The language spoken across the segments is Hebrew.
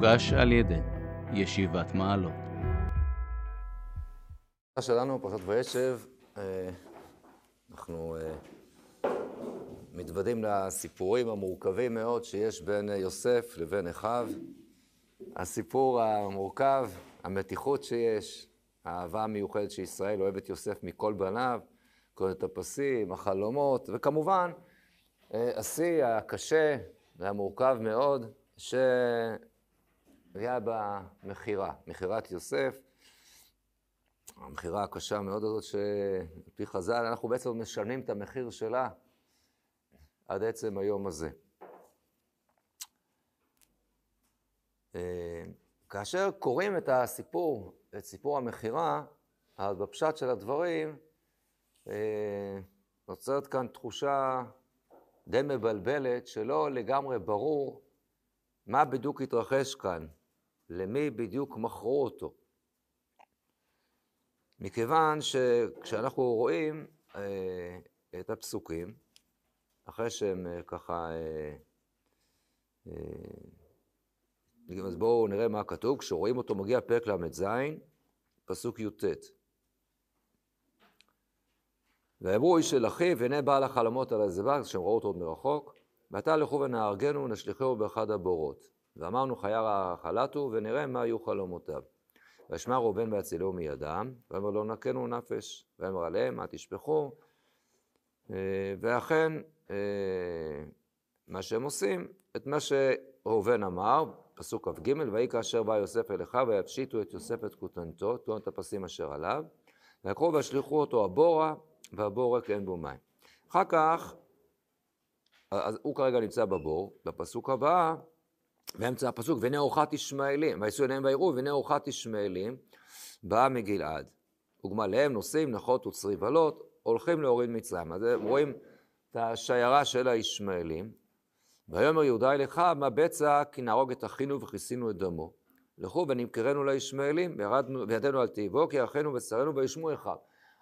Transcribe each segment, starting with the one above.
מוגש על ידי ישיבת מעלות. שלנו, פרשת וישב, אה, אנחנו אה, מתוודעים לסיפורים המורכבים מאוד שיש בין יוסף לבין אחיו. הסיפור המורכב, המתיחות שיש, האהבה המיוחדת שישראל אוהבת יוסף מכל בניו, את הפסים, החלומות, וכמובן, אה, השיא הקשה והמורכב מאוד, שהיה במכירה, מכירת יוסף. המכירה הקשה מאוד הזאת, שעל פי חז"ל, אנחנו בעצם משלמים את המחיר שלה עד עצם היום הזה. אה, כאשר קוראים את הסיפור, את סיפור המכירה, אז בפשט של הדברים אה, נוצרת כאן תחושה די מבלבלת, שלא לגמרי ברור מה בדיוק התרחש כאן, למי בדיוק מכרו אותו. מכיוון שכשאנחנו רואים אה, את הפסוקים, אחרי שהם אה, ככה... אה, אה, אז בואו נראה מה כתוב. כשרואים אותו מגיע פרק ל"ז, פסוק י"ט. ויאמרו איש אל אחיו, והנה בעל החלומות על הזבח, שהם ראו אותו עוד מרחוק, ועתה לכו ונהרגנו ונשליכהו באחד הבורות. ואמרנו חייר החלטו, ונראה מה היו חלומותיו. וישמע ראובן ויצילהו מידם, ואמר לו נקנו נפש, ואמר עליהם מה תשפכו, אה, ואכן אה, מה שהם עושים, את מה שראובן אמר, פסוק כ"ג, ויהי כאשר בא יוסף אל אחיו, ויפשיטו את יוסף את כותנתו, תאונת הפסים אשר עליו, ויקחו וישליכו אותו הבורה, והבור ריק אין בו מים. אחר כך, אז הוא כרגע נמצא בבור, בפסוק הבא, באמצע הפסוק, והנה אורחת ישמעאלים, ויעשו עיניהם ויראו, והנה אורחת ישמעאלים, באה מגלעד. וגמליהם נוסעים נחות וצריבלות, הולכים להוריד מצרים. אז רואים את השיירה של הישמעאלים. ויאמר יהודה אל אחיו, מה בצע כי נהרוג את אחינו וכיסינו את דמו. לכו ונמכרנו לישמעאלים, וידנו על תיבו, כי אחינו ושרינו וישמו אחיו.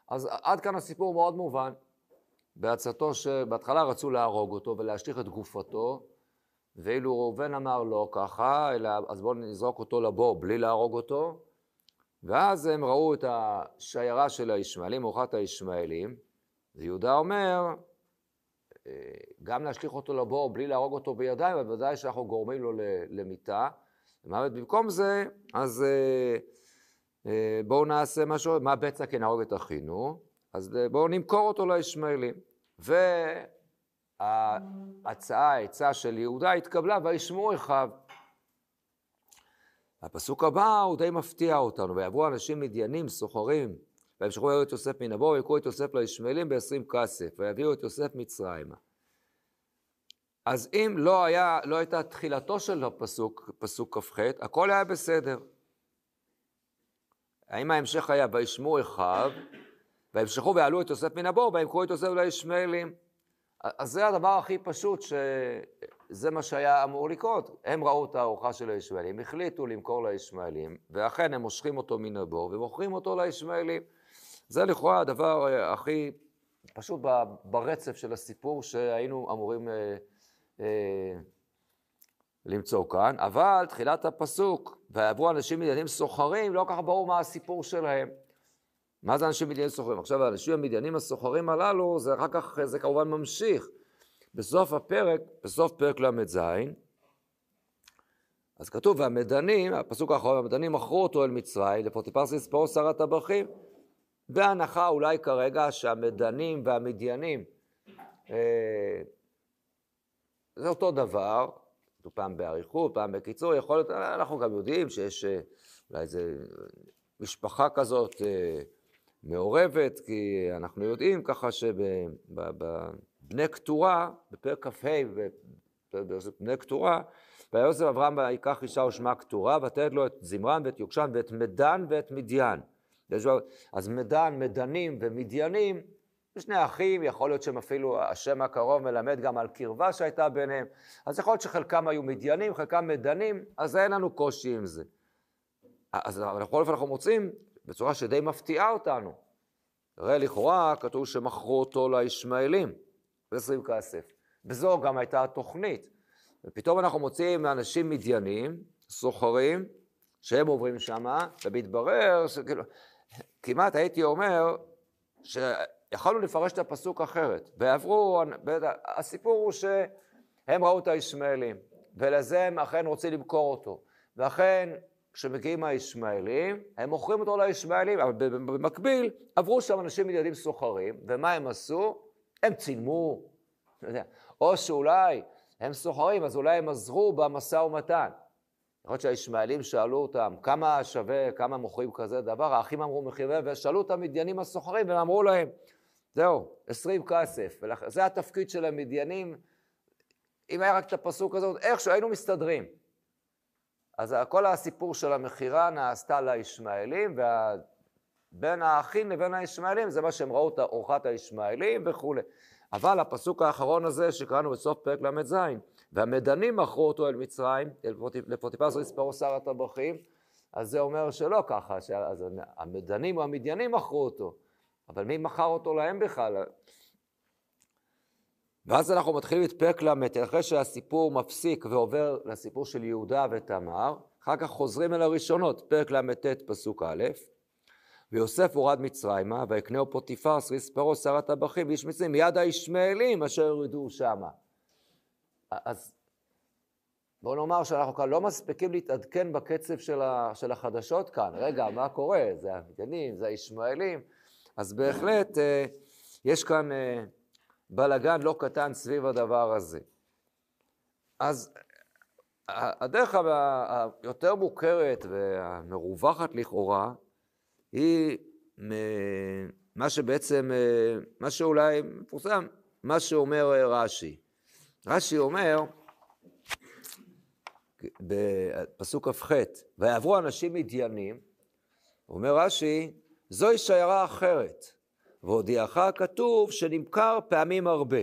אז עד כאן הסיפור מאוד מובן. בעצתו שבהתחלה רצו להרוג אותו ולהשליך את גופתו, ואילו ראובן אמר לא ככה, אלא אז בואו נזרוק אותו לבור בלי להרוג אותו. ואז הם ראו את השיירה של הישמעאלים, אורחת הישמעאלים, ויהודה אומר, אה, גם להשליך אותו לבור בלי להרוג אותו בידיים, אבל בוודאי שאנחנו גורמים לו למיתה. למוות במקום זה, אז אה, אה, בואו נעשה משהו, מה בצע כי נהרוג את אחינו, אז בואו נמכור אותו לישמעאלים. ההצעה, העצה של יהודה התקבלה, וישמעו אחיו. הפסוק הבא הוא די מפתיע אותנו, ויעברו אנשים מדיינים, סוחרים, וימשכו את יוסף מן הבור, ויקחו את יוסף לישמעאלים בעשרים כסף, ויביאו את יוסף מצרימה. אז אם לא, היה, לא הייתה תחילתו של הפסוק, פסוק כ"ח, הכל היה בסדר. האם ההמשך היה וישמעו אחיו, וימשכו ויעלו את יוסף מן הבור, וימכרו את יוסף לישמעאלים. אז זה הדבר הכי פשוט, שזה מה שהיה אמור לקרות. הם ראו את הארוחה של הישמעאלים, החליטו למכור לישמעאלים, ואכן הם מושכים אותו מן הבור ומוכרים אותו לישמעאלים. זה לכאורה הדבר אה, הכי פשוט ברצף של הסיפור שהיינו אמורים אה, אה, למצוא כאן, אבל תחילת הפסוק, ויעברו אנשים מדיינים סוחרים, לא כל כך ברור מה הסיפור שלהם. מה זה אנשים מדיינים סוחרים? עכשיו, האנשים המדיינים הסוחרים הללו, זה אחר כך, זה כמובן ממשיך. בסוף הפרק, בסוף פרק ל"ז, אז כתוב, והמדנים, הפסוק האחרון, המדנים מכרו אותו אל מצרים, לפוטיפרס לספור שר הטבחים. בהנחה אולי כרגע שהמדנים והמדיינים, אה, זה אותו דבר, פעם באריכות, פעם בקיצור, יכול להיות, אנחנו גם יודעים שיש אה, אולי איזה משפחה כזאת, אה, מעורבת, כי אנחנו יודעים ככה שבבני קטורה, בפרק כ"ה, בני קטורה, ויוסף אברהם ייקח אישה ושמה קטורה, ותלת לו את זמרן ואת יוקשן ואת מדן ואת מדיין. אז מדן, מדנים ומדיינים, שני אחים, יכול להיות שהם אפילו, השם הקרוב מלמד גם על קרבה שהייתה ביניהם, אז יכול להיות שחלקם היו מדיינים, חלקם מדנים, אז אין לנו קושי עם זה. אז בכל אופן אנחנו מוצאים בצורה שדי מפתיעה אותנו. הרי לכאורה כתוב שמכרו אותו לישמעאלים, ב-20 כסף. וזו גם הייתה התוכנית. ופתאום אנחנו מוצאים אנשים מדיינים, סוחרים שהם עוברים שמה, ומתברר שכאילו, כמעט הייתי אומר שיכולנו לפרש את הפסוק אחרת. ועברו, הסיפור הוא שהם ראו את הישמעאלים, ולזה הם אכן רוצים למכור אותו. ואכן, כשמגיעים הישמעאלים, הם מוכרים אותו לישמעאלים, אבל במקביל עברו שם אנשים ילדים סוחרים, ומה הם עשו? הם צילמו, או שאולי הם סוחרים, אז אולי הם עזרו במשא ומתן. יכול להיות שהישמעאלים שאלו אותם, כמה שווה, כמה מוכרים כזה דבר? האחים אמרו מחירי, ושאלו את המדיינים הסוחרים, והם אמרו להם, זהו, עשרים כסף. זה התפקיד של המדיינים. אם היה רק את הפסוק הזה, איכשהו היינו מסתדרים. אז כל הסיפור של המכירה נעשתה לישמעאלים, ובין האחים לבין הישמעאלים זה מה שהם ראו את אורחת הישמעאלים וכולי. אבל הפסוק האחרון הזה שקראנו בסוף פרק ל"ז, והמדנים מכרו אותו אל מצרים, לפוטיפס ריספרו שר הטבחים, אז זה אומר שלא ככה, אז המדנים או המדיינים מכרו אותו, אבל מי מכר אותו להם בכלל? ואז אנחנו מתחילים את פרק ל"ט, אחרי שהסיפור מפסיק ועובר לסיפור של יהודה ותמר, אחר כך חוזרים אל הראשונות, פרק ל"ט פסוק א', ויוסף הורד מצרימה, ויקנהו פוטיפר סריס פרעה שר הטבחים ואיש מצרים, מיד הישמעאלים אשר ירדו שמה. אז בואו נאמר שאנחנו כאן לא מספיקים להתעדכן בקצב של החדשות כאן. רגע, מה קורה? זה המדיינים, זה הישמעאלים. אז בהחלט אה, יש כאן אה, בלגן לא קטן סביב הדבר הזה. אז הדרך היותר מוכרת והמרווחת לכאורה, היא מה שבעצם, מה שאולי מפורסם, מה שאומר רש"י. רש"י אומר, בפסוק כ"ח, ויעברו אנשים מדיינים, אומר רש"י, זוהי שיירה אחרת, והודיעך כתוב שנמכר פעמים הרבה.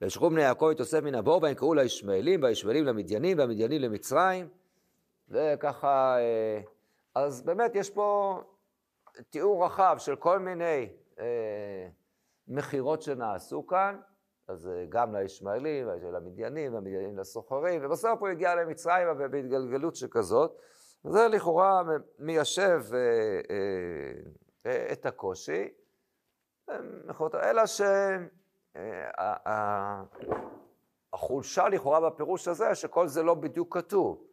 וישכו בני יעקב את יוסף מן הבור, וינקראו לישמעאלים, והישמעאלים למדיינים, והמדיינים למצרים, וככה... אה, אז באמת יש פה תיאור רחב של כל מיני אה, מכירות שנעשו כאן, אז אה, גם לישמעאלים, למדיינים, והמדיינים לסוחרים, ובסוף הוא הגיע למצרים בהתגלגלות שכזאת. זה לכאורה מיישב אה, אה, את הקושי, אלא שהחולשה אה, לכאורה בפירוש הזה, שכל זה לא בדיוק כתוב.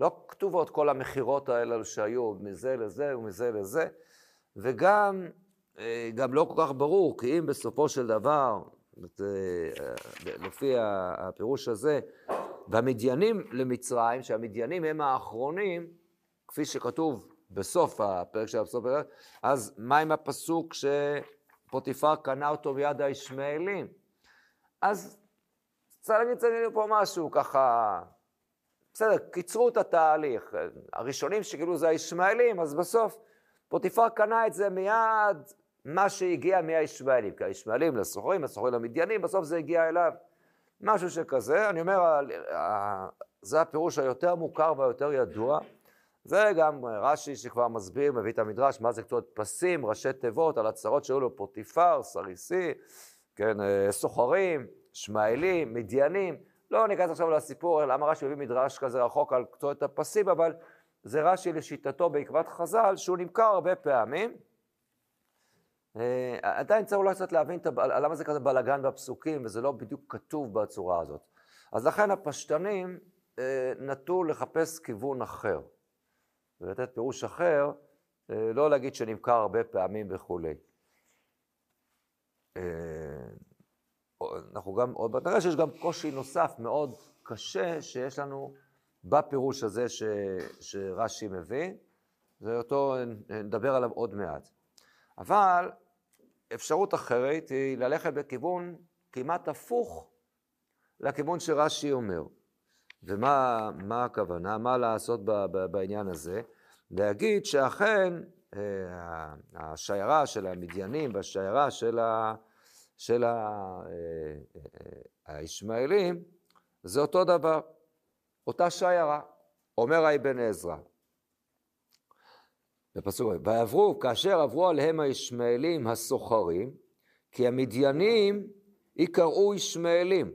לא כתובות כל המכירות האלה שהיו מזה לזה ומזה לזה, וגם אה, גם לא כל כך ברור, כי אם בסופו של דבר, אה, לפי הפירוש הזה, והמדיינים למצרים, שהמדיינים הם האחרונים, כפי שכתוב בסוף הפרק של בסוף אז מה עם הפסוק שפוטיפר קנה אותו ביד הישמעאלים? אז צריך להגיד פה משהו ככה בסדר, קיצרו את התהליך. הראשונים שגילו זה הישמעאלים, אז בסוף פוטיפר קנה את זה מיד מה שהגיע מהישמעאלים. כי הישמעאלים לסוחרים, הסוחרים למדיינים, בסוף זה הגיע אליו. משהו שכזה, אני אומר, זה הפירוש היותר מוכר והיותר ידוע. זה גם רש"י שכבר מסביר, מביא את המדרש, מה זה כתובת פסים, ראשי תיבות, על הצרות שהיו לו פוטיפר, סריסי, כן, אה, סוחרים, שמעאלים, מדיינים. לא ניכנס עכשיו לסיפור, למה רש"י מביא מדרש כזה רחוק על קצות הפסים, אבל זה רש"י לשיטתו בעקבת חז"ל, שהוא נמכר הרבה פעמים. אה, עדיין צריך אולי קצת להבין למה זה כזה בלאגן בפסוקים, וזה לא בדיוק כתוב בצורה הזאת. אז לכן הפשטנים אה, נטו לחפש כיוון אחר, ולתת פירוש אחר, אה, לא להגיד שנמכר הרבה פעמים וכולי. אנחנו גם, עוד מעט נראה שיש גם קושי נוסף מאוד קשה שיש לנו בפירוש הזה ש, שרש"י מביא, ואותו נדבר עליו עוד מעט. אבל אפשרות אחרת היא ללכת בכיוון כמעט הפוך לכיוון שרש"י אומר. ומה הכוונה? מה לעשות ב, ב, בעניין הזה? להגיד שאכן אה, השיירה של המדיינים והשיירה של ה... של אה, אה, הישמעאלים, זה אותו דבר, אותה שיירה. אומר האבן עזרא, בפסוק, ויעברו, כאשר עברו עליהם הישמעאלים הסוחרים, כי המדיינים יקראו ישמעאלים.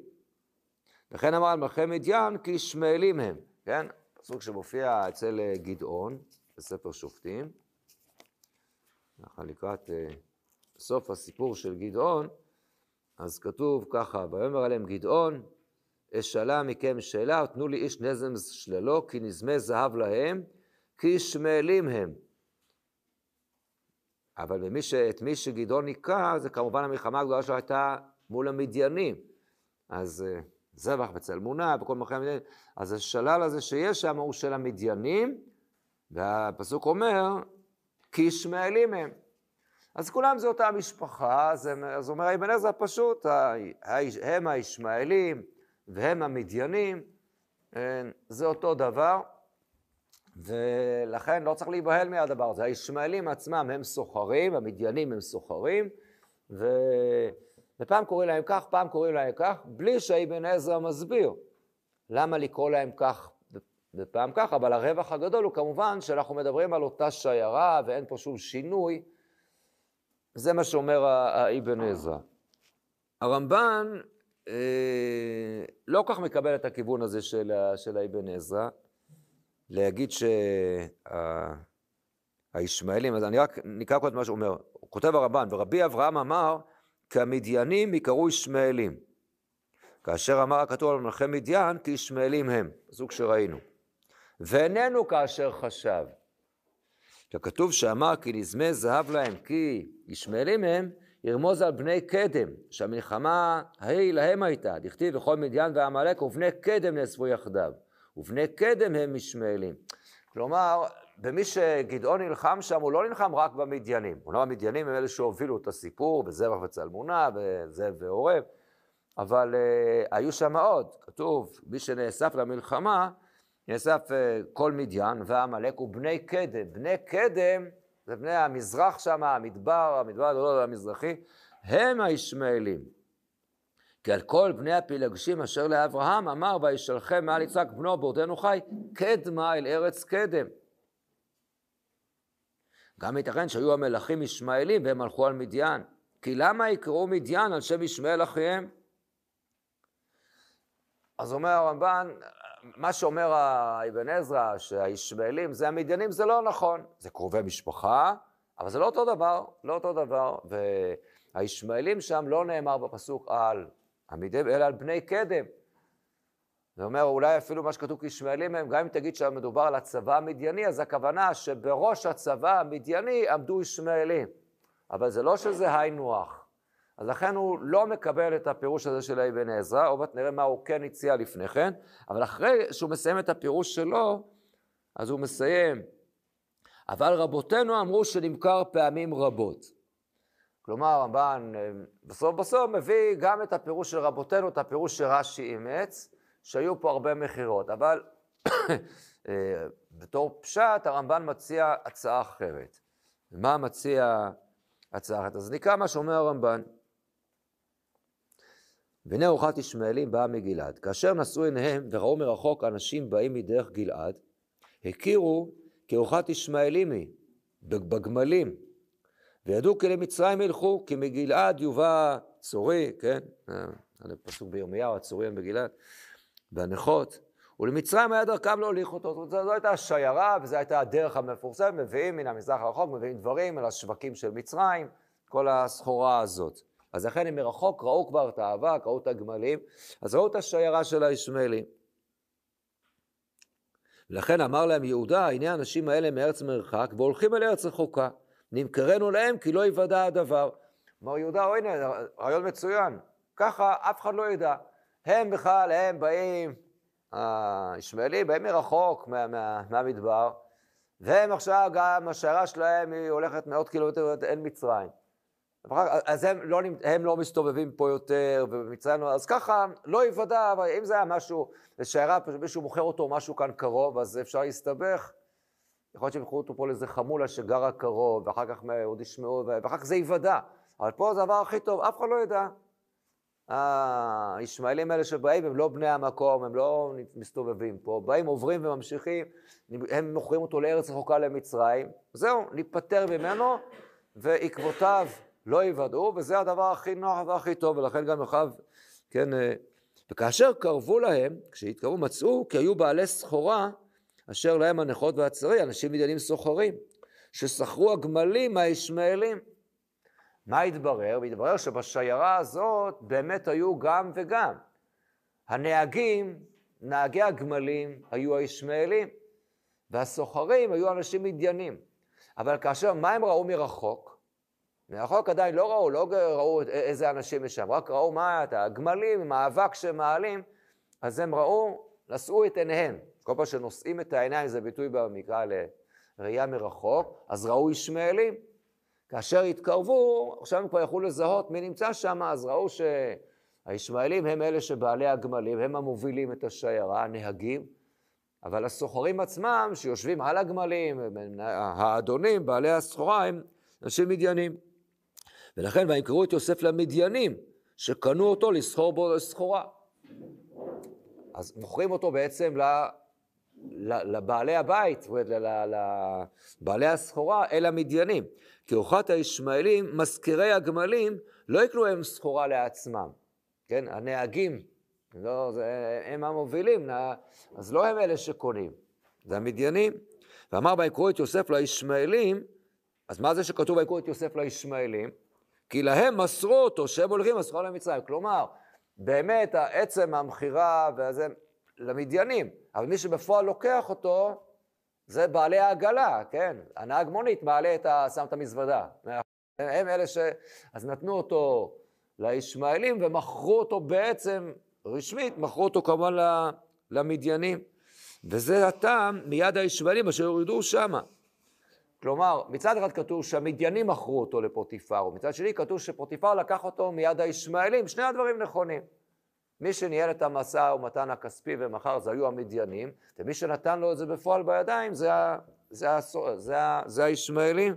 וכן אמר על מלכי מדיין כי ישמעאלים הם. כן? פסוק שמופיע אצל אה, גדעון, בספר שופטים. ככה לקראת אה, סוף הסיפור של גדעון, אז כתוב ככה, ויאמר עליהם גדעון, אשאלה מכם שאלה, תנו לי איש נזם שללו, כי נזמי זהב להם, כי ישמעאלים הם. אבל ש... את מי שגדעון היכה, זה כמובן המלחמה הגדולה שלו הייתה מול המדיינים. אז uh, זבח וצלמונה וכל מלכי המדיינים. אז השלל הזה שיש שם הוא של המדיינים, והפסוק אומר, כי ישמעאלים הם. אז כולם זה אותה משפחה, אז, אז אומר אבן עזרא פשוט, הם הישמעאלים והם המדיינים, אה, זה אותו דבר. ולכן לא צריך להיבהל מהדבר הזה. הישמעאלים עצמם הם סוחרים, המדיינים הם סוחרים, ו... ופעם קוראים להם כך, פעם קוראים להם כך, בלי שאבן עזרא מסביר למה לקרוא להם כך ופעם כך, אבל הרווח הגדול הוא כמובן שאנחנו מדברים על אותה שיירה ואין פה שום שינוי. זה מה שאומר האבן עזרא. הרמב"ן אה, לא כך מקבל את הכיוון הזה של, של האבן עזרא. להגיד שהישמעאלים, אז אני רק נקרא קודם מה שהוא אומר. כותב הרמב"ן, ורבי אברהם אמר, כי המדיינים יקראו ישמעאלים. כאשר אמר הכתוב על מלכי מדיין, כי ישמעאלים הם, פסוק שראינו. ואיננו כאשר חשב. ככתוב שאמר כי נזמי זהב להם כי ישמעאלים הם, ירמוז על בני קדם, שהמלחמה ההיא להם הייתה, דכתיב וכל מדיין ועמלק ובני קדם נאספו יחדיו. ובני קדם הם ישמעאלים. כלומר, במי שגדעון נלחם שם, הוא לא נלחם רק במדיינים. אומנם המדיינים הם אלה שהובילו את הסיפור, בזבח וצלמונה, וזאב ועורב, אבל uh, היו שם עוד. כתוב, מי שנאסף למלחמה, נאסף uh, כל מדיין ועמלק ובני קדם. בני קדם, זה בני המזרח שם, המדבר, המדבר הגדול המזרחי, הם הישמעאלים. כי על כל בני הפילגשים אשר לאברהם אמר וישלחם מעל יצחק בנו בעודנו חי קדמה אל ארץ קדם. גם ייתכן שהיו המלכים ישמעאלים והם הלכו על מדיין. כי למה יקראו מדיין על שם ישמעאל אחיהם? אז אומר הרמב"ן, מה שאומר אבן עזרא, שהישמעאלים זה המדיינים, זה לא נכון. זה קרובי משפחה, אבל זה לא אותו דבר, לא אותו דבר. והישמעאלים שם לא נאמר בפסוק על עמידי אלא על בני קדם. זה אומר, אולי אפילו מה שכתוב כישמעאלים הם, גם אם תגיד שמדובר על הצבא המדייני, אז הכוונה שבראש הצבא המדייני עמדו ישמעאלים. אבל זה לא שזה היינו הך. אז לכן הוא לא מקבל את הפירוש הזה של אבן עזרא, עוד מעט נראה מה הוא כן הציע לפני כן, אבל אחרי שהוא מסיים את הפירוש שלו, אז הוא מסיים, אבל רבותינו אמרו שנמכר פעמים רבות. כלומר, הרמב"ן אה, בסוף בסוף מביא גם את הפירוש של רבותינו, את הפירוש שרש"י אימץ, שהיו פה הרבה מכירות, אבל אה, בתור פשט הרמב"ן מציע הצעה אחרת. מה מציע הצעה אחרת? אז נקרא מה שאומר הרמב"ן. והנה ארוחת ישמעאלים באה מגלעד. כאשר נשאו עיניהם וראו מרחוק אנשים באים מדרך גלעד, הכירו כי ארוחת ישמעאלים היא, בגמלים. וידעו כי למצרים ילכו, כי מגלעד יובא צורי, כן? זה פסוק בירמיהו, הצורי הם בגלעד, והנכות. ולמצרים היה דרכם להוליך אותו. זאת אומרת, זו הייתה השיירה, וזו הייתה הדרך המפורסמת, מביאים מן המזרח הרחוק, מביאים דברים אל השווקים של מצרים, כל הסחורה הזאת. אז לכן הם מרחוק ראו כבר את האבק, ראו את הגמלים, אז ראו את השיירה של הישמעאלים. ולכן אמר להם יהודה, הנה האנשים האלה מארץ מרחק, והולכים אל ארץ רחוקה. נמכרנו להם כי לא יוודע הדבר. אמר יהודה, הנה, רעיון מצוין. ככה אף אחד לא ידע. הם בכלל, הם באים, הישמעאלים באים מרחוק מה, מה, מהמדבר, והם עכשיו, גם השיירה שלהם היא הולכת מאות קילומטר אין מצרים. אז הם לא, הם לא מסתובבים פה יותר, ובמצרים, אז ככה לא יוודע, אבל אם זה היה משהו, שיירה, מישהו מוכר אותו משהו כאן קרוב, אז אפשר להסתבך. יכול להיות שהם אותו פה לאיזה חמולה שגרה קרוב, ואחר כך עוד ישמעו, ואחר כך זה ייוודע. אבל פה זה הדבר הכי טוב, אף אחד לא ידע. הישמעאלים האלה שבאים הם לא בני המקום, הם לא מסתובבים פה, באים, עוברים וממשיכים, הם מוכרים אותו לארץ רחוקה למצרים, זהו, ניפטר ממנו, ועקבותיו לא יוודאו, וזה הדבר הכי נוח והכי טוב, ולכן גם יוחב, כן, וכאשר קרבו להם, כשהתקרבו מצאו כי היו בעלי סחורה אשר להם הנכות והצרי, אנשים מדיינים סוחרים, ששכרו הגמלים מהישמעאלים. מה התברר? והתברר שבשיירה הזאת באמת היו גם וגם. הנהגים, נהגי הגמלים, היו הישמעאלים, והסוחרים היו אנשים מדיינים. אבל כאשר, מה הם ראו מרחוק? מרחוק עדיין לא ראו, לא ראו איזה אנשים יש שם, רק ראו מה, את הגמלים עם האבק שמעלים, אז הם ראו, נשאו את עיניהם. כל פעם שנושאים את העיניים, זה ביטוי במקרא לראייה מרחוק, אז ראו ישמעאלים. כאשר התקרבו, עכשיו הם כבר יכלו לזהות מי נמצא שם, אז ראו שהישמעאלים הם אלה שבעלי הגמלים, הם המובילים את השיירה, הנהגים, אבל הסוחרים עצמם, שיושבים על הגמלים, האדונים, בעלי הסחורה, הם אנשים מדיינים. ולכן, וימכרו את יוסף למדיינים, שקנו אותו לסחור בו סחורה. אז מוכרים אותו בעצם לבעלי הבית, לבעלי הסחורה, אל המדיינים. כי אוכת הישמעאלים, מזכירי הגמלים, לא יקנו הם סחורה לעצמם. כן, הנהגים, לא, זה, הם המובילים, אז לא הם אלה שקונים, זה המדיינים. ואמר ויקראו את יוסף לישמעאלים, אז מה זה שכתוב ויקראו את יוסף לישמעאלים? כי להם מסרו אותו, שהם הולכים מסרו למצרים. כלומר, באמת עצם המכירה והזה למדיינים, אבל מי שבפועל לוקח אותו, זה בעלי העגלה, כן? הנהג מונית מעלה את ה... שם את המזוודה. הם אלה ש... אז נתנו אותו לישמעאלים ומכרו אותו בעצם, רשמית, מכרו אותו כמובן למדיינים. וזה הטעם מיד הישמעאלים אשר יורידו שמה. כלומר, מצד אחד כתוב שהמדיינים מכרו אותו לפוטיפר, ומצד שני כתוב שפוטיפר לקח אותו מיד הישמעאלים, שני הדברים נכונים. מי שניהל את המשא ומתן הכספי ומכר זה היו המדיינים, ומי שנתן לו את זה בפועל בידיים זה, זה, זה, זה, זה הישמעאלים.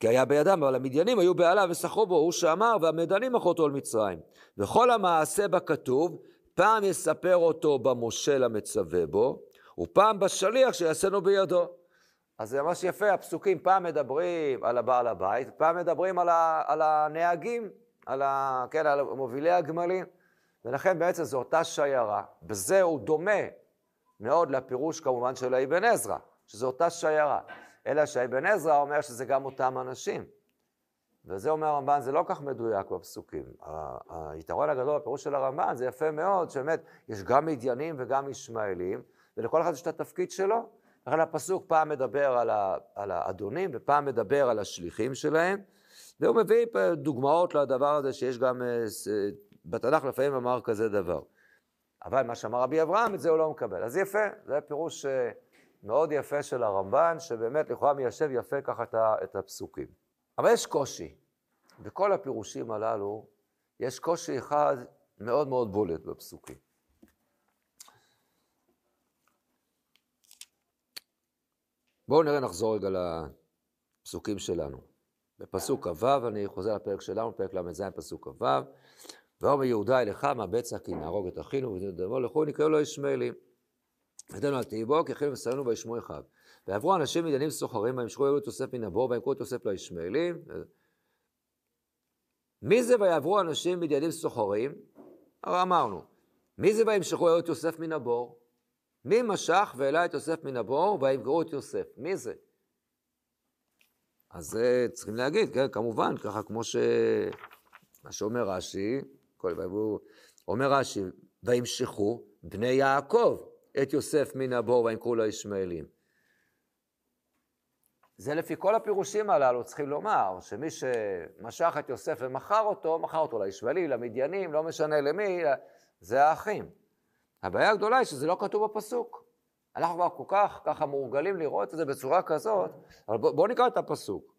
כי היה בידם, אבל המדיינים היו בעליו וסחרו בו, הוא שאמר, והמדיינים מכרו אותו על מצרים. וכל המעשה בכתוב, פעם יספר אותו במושל המצווה בו, ופעם בשליח שיעשינו בידו. אז זה ממש יפה, הפסוקים פעם מדברים על הבעל הבית, פעם מדברים על, ה, על הנהגים על, ה, כן, על מובילי הגמלים, ולכן בעצם זו אותה שיירה. בזה הוא דומה מאוד לפירוש כמובן של האבן עזרא, שזו אותה שיירה. אלא שהאבן עזרא אומר שזה גם אותם אנשים. וזה אומר הרמב"ן, זה לא כך מדויק בפסוקים. היתרון הגדול בפירוש של הרמב"ן, זה יפה מאוד, שבאמת יש גם מדיינים וגם ישמעאלים, ולכל אחד יש את התפקיד שלו. לכן הפסוק פעם מדבר על, על האדונים ופעם מדבר על השליחים שלהם, והוא מביא דוגמאות לדבר הזה שיש גם, אה, בתנ"ך לפעמים אמר כזה דבר. אבל מה שאמר רבי אברהם, את זה הוא לא מקבל. אז יפה, זה פירוש אה, מאוד יפה של הרמב"ן, שבאמת לכאורה מיישב יפה ככה את הפסוקים. אבל יש קושי. בכל הפירושים הללו, יש קושי אחד מאוד מאוד בולט בפסוקים. בואו נראה, נחזור רגע לפסוקים שלנו. בפסוק כ"ו, אני חוזר לפרק שלנו, פרק ל"ז, פסוק כ"ו, ואומר יהודה אליך מהבצע כי נהרוג את אחינו ונדמו לכו נקראו לו ישמעאלים. ותנו אל תהי בו כי אחינו וסיינו וישמעו אחיו. ועברו אנשים מדיינים סוחרים וימשכו יהיו את יוסף מן הבור וימכרו את יוסף לישמעאלים. מי זה ויעברו אנשים מדיינים סוחרים? הרי אמרנו, מי זה וימשכו יהיו את יוסף מן הבור? מי משך והעלה את יוסף מן הבור וימכרו את יוסף? מי זה? אז זה צריכים להגיד, כן, כמובן, ככה כמו ש... מה שאומר רש"י, אומר רש"י, וימשכו בני יעקב את יוסף מן הבור וימכרו לישמעאלים. זה לפי כל הפירושים הללו צריכים לומר, שמי שמשך את יוסף ומכר אותו, מכר אותו לישמעאלים, למדיינים, לא משנה למי, זה האחים. הבעיה הגדולה היא שזה לא כתוב בפסוק. אנחנו כבר כל כך ככה מורגלים לראות את זה בצורה כזאת, אבל בואו בוא נקרא את הפסוק.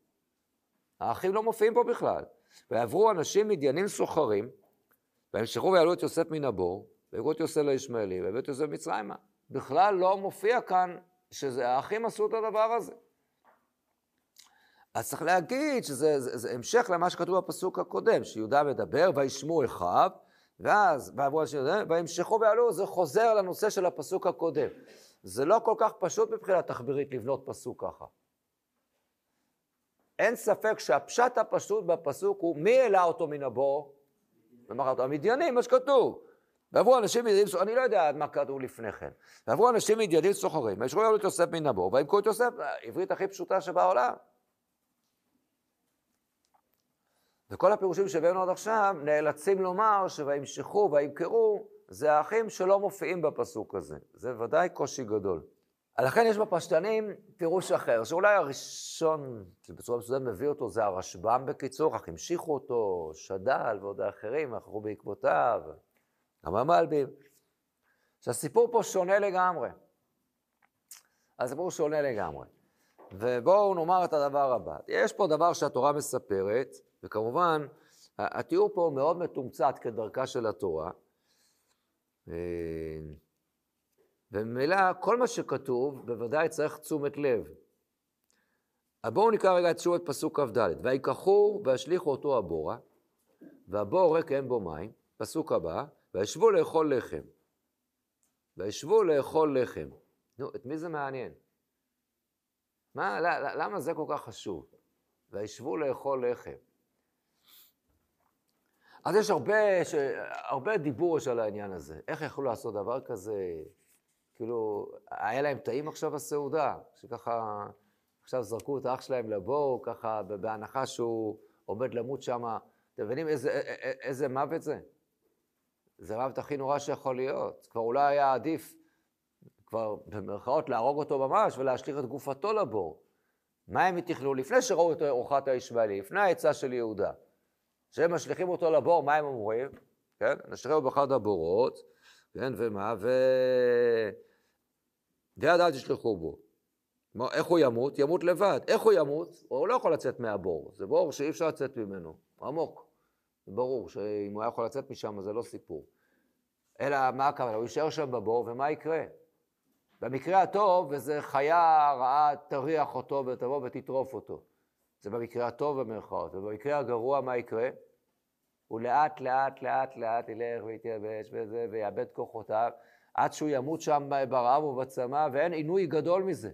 האחים לא מופיעים פה בכלל. ויעברו אנשים מדיינים סוחרים, וימשכו ויעלו את יוסף מן הבור, ויגרו את יוסף לישמעאלי, ויביאו את יוסף מצרימה. בכלל לא מופיע כאן שהאחים עשו את הדבר הזה. אז צריך להגיד שזה זה, זה המשך למה שכתוב בפסוק הקודם, שיהודה מדבר, וישמעו אחיו, ואז, ועברו אנשים, וימשכו ויעלו, זה חוזר לנושא של הפסוק הקודם. זה לא כל כך פשוט מבחינה תחבירית לבנות פסוק ככה. אין ספק שהפשט הפשוט בפסוק הוא מי העלה אותו מן הבור? ומכרת המדיינים, מה שכתוב. ועברו אנשים מדיינים, אני לא יודע מה כתוב לפני כן. ועברו אנשים מדיינים סוחרים, וישרו יום את יוסף מן הבור, וימכרו את יוסף, העברית הכי פשוטה שבעולם. וכל הפירושים שהבאנו עד עכשיו נאלצים לומר שוימשכו וימכרו, זה האחים שלא מופיעים בפסוק הזה. זה ודאי קושי גדול. לכן יש בפשטנים פירוש אחר, שאולי הראשון, שבצורה מסוימת מביא אותו, זה הרשב"ם בקיצור, אך המשיכו אותו, שד"ל ועוד האחרים, הלכו בעקבותיו, גם המלבים. שהסיפור פה שונה לגמרי. הסיפור שונה לגמרי. ובואו נאמר את הדבר הבא. יש פה דבר שהתורה מספרת, וכמובן, התיאור פה מאוד מתומצת כדרכה של התורה. אה, וממילא כל מה שכתוב בוודאי צריך תשומת לב. בואו נקרא רגע את שוב את פסוק כ"ד. ויקחו וישליכו אותו הבורה, והבור ריק אין בו מים, פסוק הבא, וישבו לאכול לחם. וישבו לאכול לחם. נו, את מי זה מעניין? מה, למה זה כל כך חשוב? וישבו לאכול לחם. אז יש הרבה, ש... הרבה דיבור על העניין הזה. איך יכלו לעשות דבר כזה? כאילו, היה להם טעים עכשיו בסעודה, שככה, עכשיו זרקו את האח שלהם לבור, ככה, בהנחה שהוא עומד למות שם. אתם מבינים איזה, איזה מוות זה? זה המוות הכי נורא שיכול להיות. כבר אולי היה עדיף, כבר במרכאות, להרוג אותו ממש ולהשליך את גופתו לבור. מה הם תכננו? לפני שראו את אורחת הישמעאלי, לפני העצה של יהודה. כשהם משליכים אותו לבור, מה הם אומרים? כן? נשליכו באחד הבורות, כן, ומה? ו... ויד אל תשלחו בו. מה, איך הוא ימות? ימות לבד. איך הוא ימות? הוא לא יכול לצאת מהבור. זה בור שאי אפשר לצאת ממנו. עמוק. זה ברור שאם הוא היה יכול לצאת משם זה לא סיפור. אלא מה הכוונה? הוא יישאר שם בבור, ומה יקרה? במקרה הטוב, איזה חיה רעה תריח אותו ותבוא ותטרוף אותו. זה במקרה הטוב במרכאות. ובמקרה הגרוע, מה יקרה? הוא לאט, לאט, לאט, לאט ילך ויתייבש וזה, ויאבד כוחותיו, עד שהוא ימות שם ברעב ובצמא, ואין עינוי גדול מזה.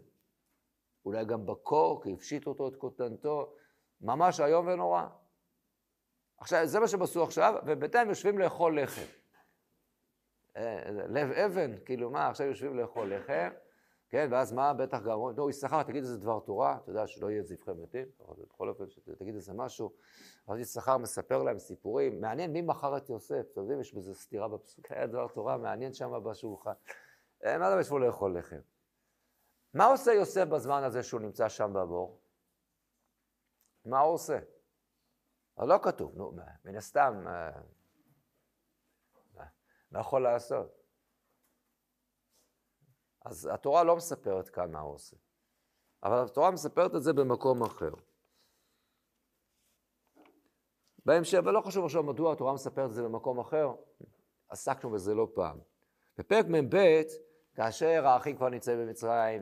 אולי גם בקור, כי הפשיט אותו את קוטנתו, ממש איום ונורא. עכשיו, זה מה שהם עשו עכשיו, ובינתיים יושבים לאכול לחם. אה, לב אבן, כאילו מה, עכשיו יושבים לאכול לחם, כן, ואז מה, בטח גם, נו, יששכר, תגיד איזה דבר תורה, אתה יודע שלא יהיה זבחי מתים, בכל אופן, תגיד איזה משהו. אז יששכר מספר להם סיפורים, מעניין מי מכר את יוסף, אתם יודעים, יש בזה סתירה בפסוק, היה דבר תורה מעניין שם בשולחן. אה, מה זה ישבו לאכול לחם? מה עושה יוסף בזמן הזה שהוא נמצא שם בבור? מה הוא עושה? אז לא כתוב, נו, מן הסתם, אה, מה יכול לעשות? אז התורה לא מספרת כאן מה הוא עושה, אבל התורה מספרת את זה במקום אחר. בהמשך, ולא חשוב עכשיו מדוע התורה מספרת את זה במקום אחר, עסקנו בזה לא פעם. בפרק מ"ב, כאשר האחים כבר נמצאים במצרים,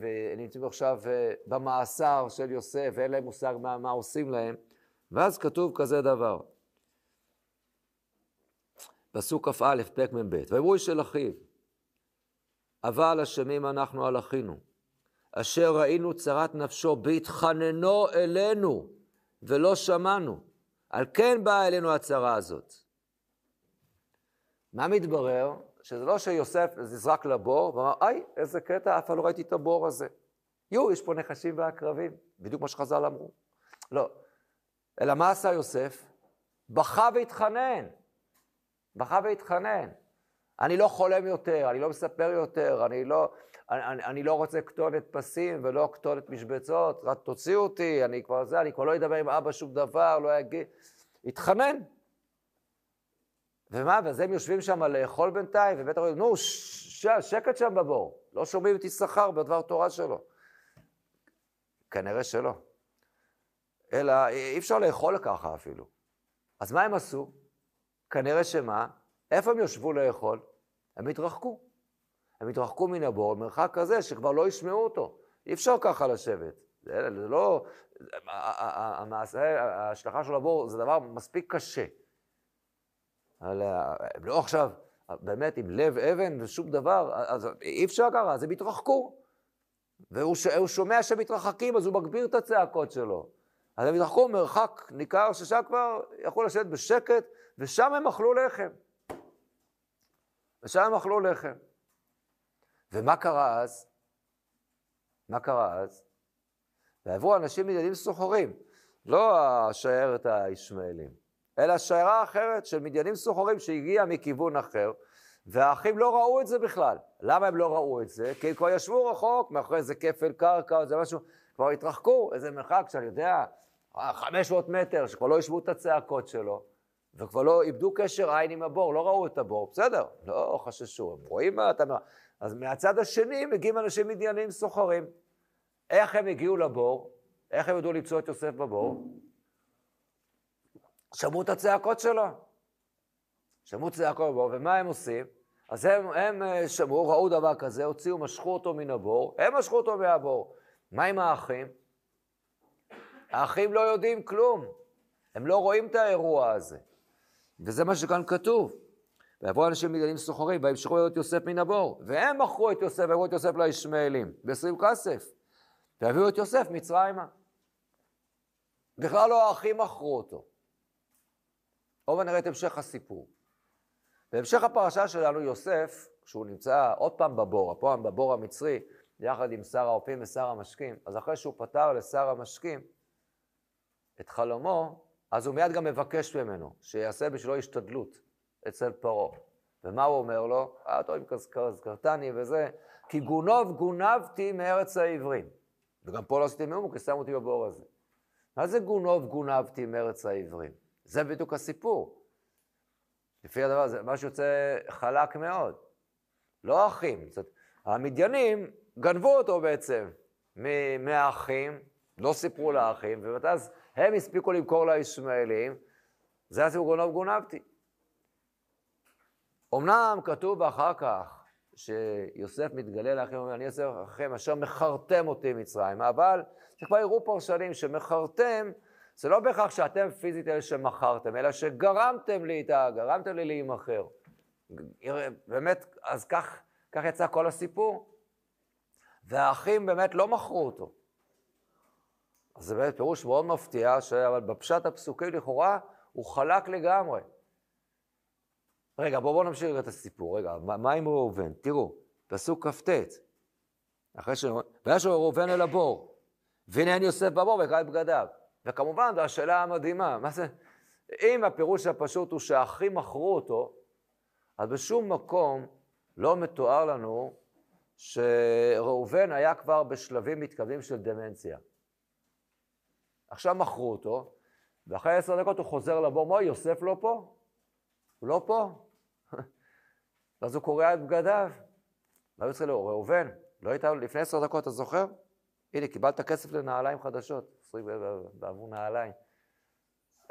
ונמצאים עכשיו אה, במאסר של יוסף, ואין להם מושג מה, מה עושים להם, ואז כתוב כזה דבר. פסוק כ"א, פרק מ"ב, ויאמרו איש אל אחיו, אבל אשמים אנחנו על אחינו, אשר ראינו צרת נפשו בהתחננו אלינו, ולא שמענו. על כן באה אלינו הצרה הזאת. מה מתברר? שזה לא שיוסף נזרק לבור ואמר, היי, איזה קטע, אף פעם לא ראיתי את הבור הזה. יו, יש פה נחשים ועקרבים, בדיוק מה שחז"ל אמרו. לא. אלא מה עשה יוסף? בכה והתחנן. בכה והתחנן. אני לא חולם יותר, אני לא מספר יותר, אני לא, אני, אני, לא רוצה כתובת פסים ולא כתובת משבצות, רק תוציאו אותי, אני כבר זה, אני כבר לא אדבר עם אבא שום דבר, לא אגיד... התחנן. ומה, ואז הם יושבים שם לאכול בינתיים, ובטח אומרים, נו, ש, שקט שם בבור, לא שומעים את יששכר בדבר תורה שלו. כנראה שלא. אלא אי אפשר לאכול ככה אפילו. אז מה הם עשו? כנראה שמה? איפה הם יושבו לאכול? הם התרחקו. הם התרחקו מן הבור מרחק כזה שכבר לא ישמעו אותו. אי אפשר ככה לשבת. זה, זה לא... המעשה, ההשלכה של הבור זה דבר מספיק קשה. אבל הם לא עכשיו, באמת, עם לב אבן ושום דבר, אז אי אפשר ככה, אז הם התרחקו. והוא שומע שהם מתרחקים, אז הוא מגביר את הצעקות שלו. אז הם התרחקו מרחק ניכר, ששם כבר יכלו לשבת בשקט, ושם הם אכלו לחם. ושם אכלו לחם. ומה קרה אז? מה קרה אז? ועברו אנשים מדיינים סוחרים, לא השיירת הישמעאלים, אלא שיירה אחרת של מדיינים סוחרים שהגיעה מכיוון אחר, והאחים לא ראו את זה בכלל. למה הם לא ראו את זה? כי הם כבר ישבו רחוק, מאחורי איזה כפל קרקע או איזה משהו, כבר התרחקו, איזה מרחק שאני יודע, 500 מטר, שכבר לא ישבו את הצעקות שלו, וכבר לא איבדו קשר עין עם הבור, לא ראו את הבור, בסדר, לא חששו, הם רואים מה אתה... אז מהצד השני מגיעים אנשים מדיינים סוחרים. איך הם הגיעו לבור? איך הם ידעו למצוא את יוסף בבור? שמעו את הצעקות שלו. שמעו צעקות בבור, ומה הם עושים? אז הם, הם אה, שמעו, ראו דבר כזה, הוציאו, משכו אותו מן הבור, הם משכו אותו מהבור. מה עם האחים? האחים לא יודעים כלום, הם לא רואים את האירוע הזה. וזה מה שכאן כתוב. ויבואו אנשים מגדלים סוחרים, וימשכו את יוסף מן הבור. והם מכרו את יוסף, ויבואו את יוסף לישמעאלים, בעשרים כסף. ויביאו את יוסף מצרימה. בכלל לא האחים מכרו אותו. בואו נראה את המשך הסיפור. בהמשך הפרשה שלנו, יוסף, כשהוא נמצא עוד פעם בבור, הפעם בבור המצרי, יחד עם שר האופים ושר המשקים, אז אחרי שהוא פתר לשר המשקים את חלומו, אז הוא מיד גם מבקש ממנו שיעשה בשבילו השתדלות אצל פרעה. ומה הוא אומר לו? טוב, אם קזקרתני וזה, כי גונוב גונבתי מארץ העברים. וגם פה לא עשיתי מאומו, כי שמו אותי בבור הזה. מה זה גונוב גונבתי מארץ העברים? זה בדיוק הסיפור. לפי הדבר הזה, מה שיוצא חלק מאוד. לא אחים. זאת, המדיינים גנבו אותו בעצם מהאחים, לא סיפרו לאחים, ואז הם הספיקו למכור לישמעאלים, זה הסיפור גונב גונבתי. אמנם כתוב אחר כך שיוסף מתגלה לאחים, אומר, אני אעשה לכם אשר מכרתם אותי מצרים, אבל כבר יראו פרשנים שמכרתם, זה לא בהכרח שאתם פיזית אלה שמכרתם, אלא שגרמתם לי את ה... גרמתם לי להימכר. באמת, אז כך, כך יצא כל הסיפור. והאחים באמת לא מכרו אותו. אז זה באמת פירוש מאוד מפתיע, אבל בפשט הפסוקי לכאורה הוא חלק לגמרי. רגע, בואו בוא נמשיך רגע את הסיפור. רגע, מה עם ראובן? תראו, פסוק כ"ט. אחרי ש... וישו ראובן אל הבור, והנה אין יוסף בבור וקרא את בגדיו. וכמובן, זו השאלה המדהימה, מה זה... אם הפירוש הפשוט הוא שהאחים מכרו אותו, אז בשום מקום לא מתואר לנו שראובן היה כבר בשלבים מתקדמים של דמנציה. עכשיו מכרו אותו, ואחרי עשר דקות הוא חוזר לבור, מה, יוסף לא פה? הוא לא פה. ואז הוא קורע את בגדיו. מה הוא צריך לו? ראובן, לא היית לפני עשר דקות, אתה זוכר? הנה, קיבלת כסף לנעליים חדשות, בעבור נעליים.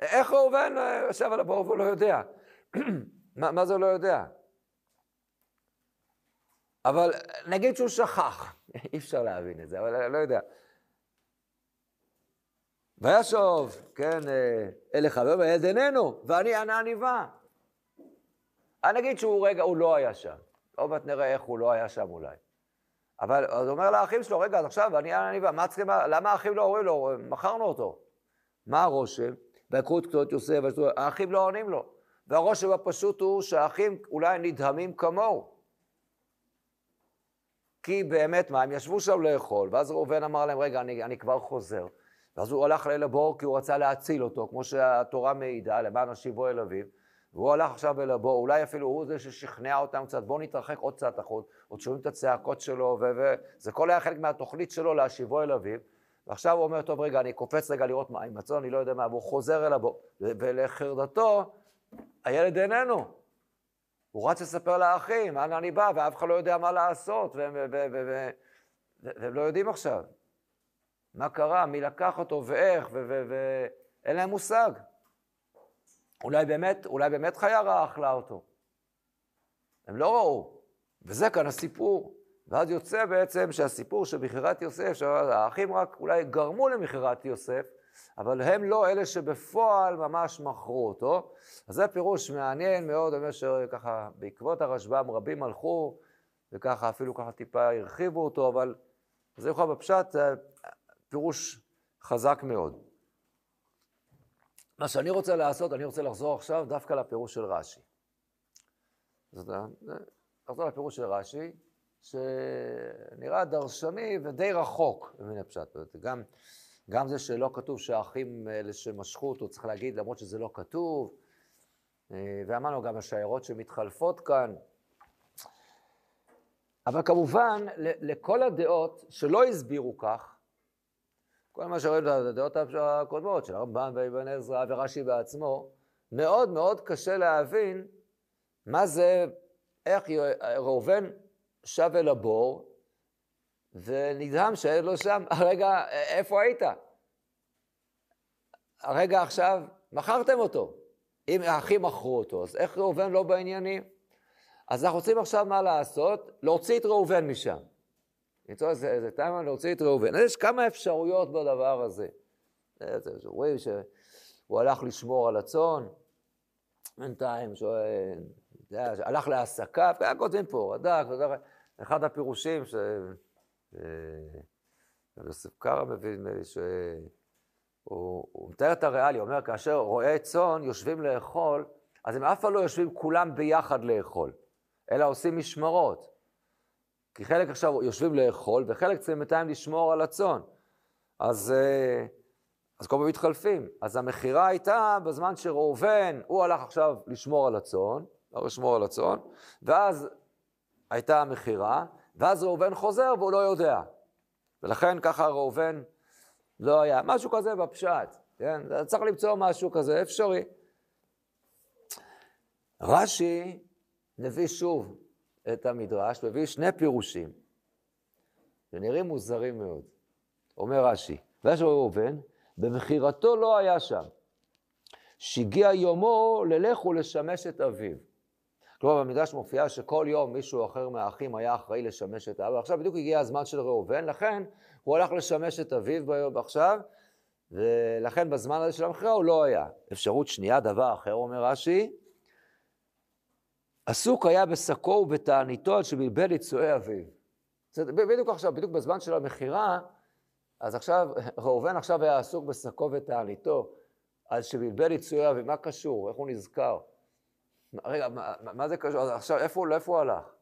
איך ראובן יושב על הבור והוא לא יודע? מה, מה זה לא יודע? אבל נגיד שהוא שכח, אי אפשר להבין את זה, אבל לא יודע. וישוב, כן, אה, אל חבר וילד איננו, ואני ענה עניבה. אני נגיד שהוא רגע, הוא לא היה שם. עוד מעט נראה איך הוא לא היה שם אולי. אבל אז אומר לאחים שלו, רגע, אז עכשיו אני עניבה, מה צריכים, למה האחים לא אומרים לו, מכרנו אותו. מה הרושם? ויקחו את קצות יוסף, האחים לא עונים לו. והרושם הפשוט הוא שהאחים אולי נדהמים כמוהו. כי באמת, מה, הם ישבו שם לאכול, ואז ראובן אמר להם, רגע, אני, אני כבר חוזר. ואז הוא הלך אל הבור כי הוא רצה להציל אותו, כמו שהתורה מעידה, למען השיבו אל אביו. והוא הלך עכשיו אל הבור, אולי אפילו הוא זה ששכנע אותם קצת, בואו נתרחק עוד קצת החוץ, עוד שומעים את הצעקות שלו, וזה כל היה חלק מהתוכנית שלו להשיבו אל אביו. ועכשיו הוא אומר, טוב, רגע, אני קופץ רגע לראות מה עם מצון, אני לא יודע מה, והוא חוזר אל הבור. ולחרדתו, הילד איננו. הוא רץ לספר לאחים, אנה אני בא, ואף אחד לא יודע מה לעשות, והם, והם לא יודעים עכשיו. מה קרה, מי לקח אותו ואיך, ואין להם מושג. אולי באמת, אולי באמת חיה רעה אכלה אותו. הם לא ראו, וזה כאן הסיפור. ואז יוצא בעצם שהסיפור של מכירת יוסף, שהאחים רק אולי גרמו למכירת יוסף, אבל הם לא אלה שבפועל ממש מכרו אותו. אז זה פירוש מעניין מאוד, אומר שככה בעקבות הרשב"ם רבים הלכו, וככה אפילו ככה טיפה הרחיבו אותו, אבל זה יכול בפשט פירוש חזק מאוד. מה שאני רוצה לעשות, אני רוצה לחזור עכשיו דווקא לפירוש של רש"י. זאת אומרת, לחזור לפירוש של רש"י, שנראה דרשני ודי רחוק מן הפשט. גם, גם זה שלא כתוב שהאחים האלה שמשכו אותו, צריך להגיד, למרות שזה לא כתוב. אה, ואמרנו גם השיירות שמתחלפות כאן. אבל כמובן, לכל הדעות שלא הסבירו כך, כל מה שרואים בדעות הקודמות של הרמב"ם ואבן עזרא ורש"י בעצמו, מאוד מאוד קשה להבין מה זה, איך ראובן שב אל הבור, ונדהם שאין לו שם, הרגע, איפה היית? הרגע עכשיו, מכרתם אותו. אם האחים מכרו אותו, אז איך ראובן לא בעניינים? אז אנחנו רוצים עכשיו מה לעשות? להוציא את ראובן משם. למצוא איזה, איזה טיימן להוציא את ראובן. אז יש כמה אפשרויות בדבר הזה. רואים שהוא הלך לשמור על הצאן, בינתיים, שהוא הלך להעסקה, כותבים פה, רד"ק, אחד הפירושים ש... יוסף קרא מבין, שהוא מתאר את הריאלי, הוא אומר, כאשר רועי צאן יושבים לאכול, אז הם אף פעם לא יושבים כולם ביחד לאכול, אלא עושים משמרות. כי חלק עכשיו יושבים לאכול, וחלק צריכים בינתיים לשמור על הצאן. אז, אה, אז כל פעם מתחלפים. אז המכירה הייתה בזמן שראובן, הוא הלך עכשיו לשמור על הצאן, לא לשמור על הצאן, ואז הייתה המכירה, ואז ראובן חוזר והוא לא יודע. ולכן ככה ראובן לא היה. משהו כזה בפשט, כן? צריך למצוא משהו כזה, אפשרי. רש"י מביא שוב את המדרש, מביא שני פירושים, שנראים מוזרים מאוד. אומר רש"י, ויש ראובן, במכירתו לא היה שם. שהגיע יומו ללך ולשמש את אביו. כלומר, במדרש מופיע שכל יום מישהו אחר מהאחים היה אחראי לשמש את אביו. עכשיו בדיוק הגיע הזמן של ראובן, לכן הוא הלך לשמש את אביו ביום עכשיו, ולכן בזמן הזה של המכירה הוא לא היה. אפשרות שנייה, דבר אחר, אומר רש"י, עסוק היה בשקו ובתעניתו עד שבלבל יצואי אביו. בדיוק עכשיו, בדיוק בזמן של המכירה, אז עכשיו, ראובן עכשיו היה עסוק בשקו ותעניתו, עד שבלבל יצואי אביו. מה קשור? איך הוא נזכר? רגע, מה, מה זה קשור? עכשיו, איפה, איפה הוא הלך?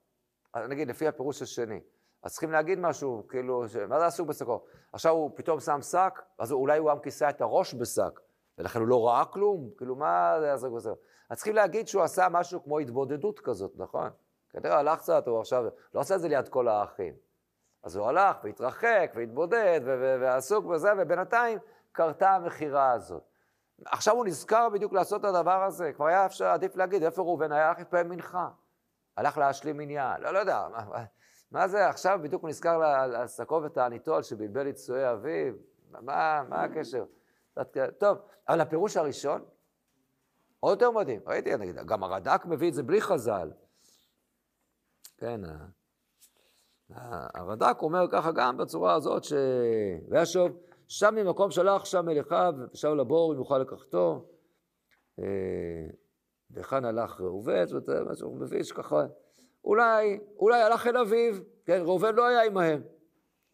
נגיד, לפי הפירוש השני. אז צריכים להגיד משהו, כאילו, ש... מה זה עסוק בשקו? עכשיו הוא פתאום שם שק, אז אולי הוא גם כיסה את הראש בשק, ולכן הוא לא ראה כלום? כאילו, מה זה עסוק בשק? אז צריכים להגיד שהוא עשה משהו כמו התבודדות כזאת, נכון? כנראה הלך קצת, הוא עכשיו, לא עשה את זה ליד כל האחים. אז הוא הלך והתרחק והתבודד ועסוק בזה, ובינתיים קרתה המכירה הזאת. עכשיו הוא נזכר בדיוק לעשות את הדבר הזה, כבר היה אפשר, עדיף להגיד, איפה ראובן היה הלך להתפעל מנחה, הלך להשלים עניין, לא, לא יודע, מה, מה זה עכשיו בדיוק הוא נזכר לעסקו ותעניתו על שבלבל את צועי אביו, מה, מה הקשר? טוב, אבל הפירוש הראשון, עוד יותר מדהים, ראיתי, נגיד, גם הרד"ק מביא את זה בלי חז"ל. כן, הרד"ק אומר ככה גם בצורה הזאת, ש... וישוב, שם ממקום שלח שם אל אחיו, ושב לבור אם יוכל לקחתו. אה, וכאן הלך ראובן, זאת אומרת, מה שהוא מביא שככה, אולי, אולי הלך אל אביו, כן, ראובן לא היה עמהם,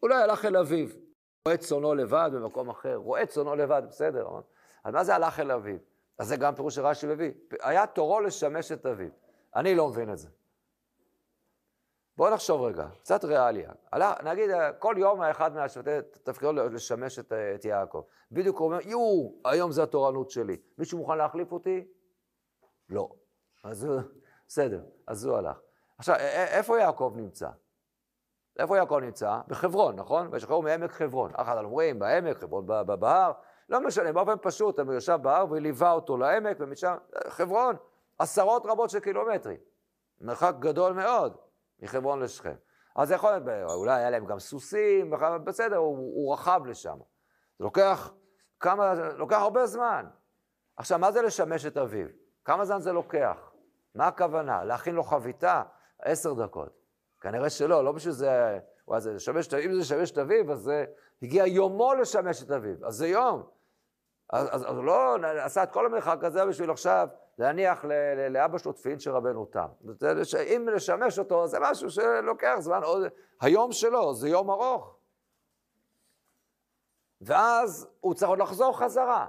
אולי הלך אל אביו. רואה צאנו לבד במקום אחר, רואה צאנו לבד, בסדר, אז מה זה הלך אל אביו? אז זה גם פירוש שרש"י מביא. היה תורו לשמש את אביו. אני לא מבין את זה. בואו נחשוב רגע, קצת ריאליה. עלה, נגיד, כל יום אחד מהשבטי תפקידו לשמש את, את יעקב. בדיוק הוא אומר, יואו, היום זה התורנות שלי. מישהו מוכן להחליף אותי? לא. אז בסדר, אז הוא הלך. עכשיו, איפה יעקב נמצא? איפה יעקב נמצא? בחברון, נכון? וישחררו מעמק חברון. אחד אומרים, בעמק, חברון בהר. לא משנה, באופן פשוט, הוא ישב בהר וליווה אותו לעמק, ומשם, חברון, עשרות רבות של קילומטרים. מרחק גדול מאוד. מחברון לשכם. אז זה יכול להיות, אולי היה להם גם סוסים, בסדר, הוא, הוא רכב לשם. זה לוקח כמה, לוקח הרבה זמן. עכשיו, מה זה לשמש את אביו? כמה זמן זה לוקח? מה הכוונה? להכין לו חביתה? עשר דקות. כנראה שלא, לא בשביל זה, זה לשמש, אם זה לשמש את אביו, אז זה הגיע יומו לשמש את אביו, אז זה יום. אז, הוא לא עשה את כל המרחק הזה בשביל עכשיו להניח לאבא שלו תפילין של רבנו תם. אם לשמש אותו, זה משהו שלוקח זמן, היום שלו, זה יום ארוך. ואז הוא צריך עוד לחזור חזרה.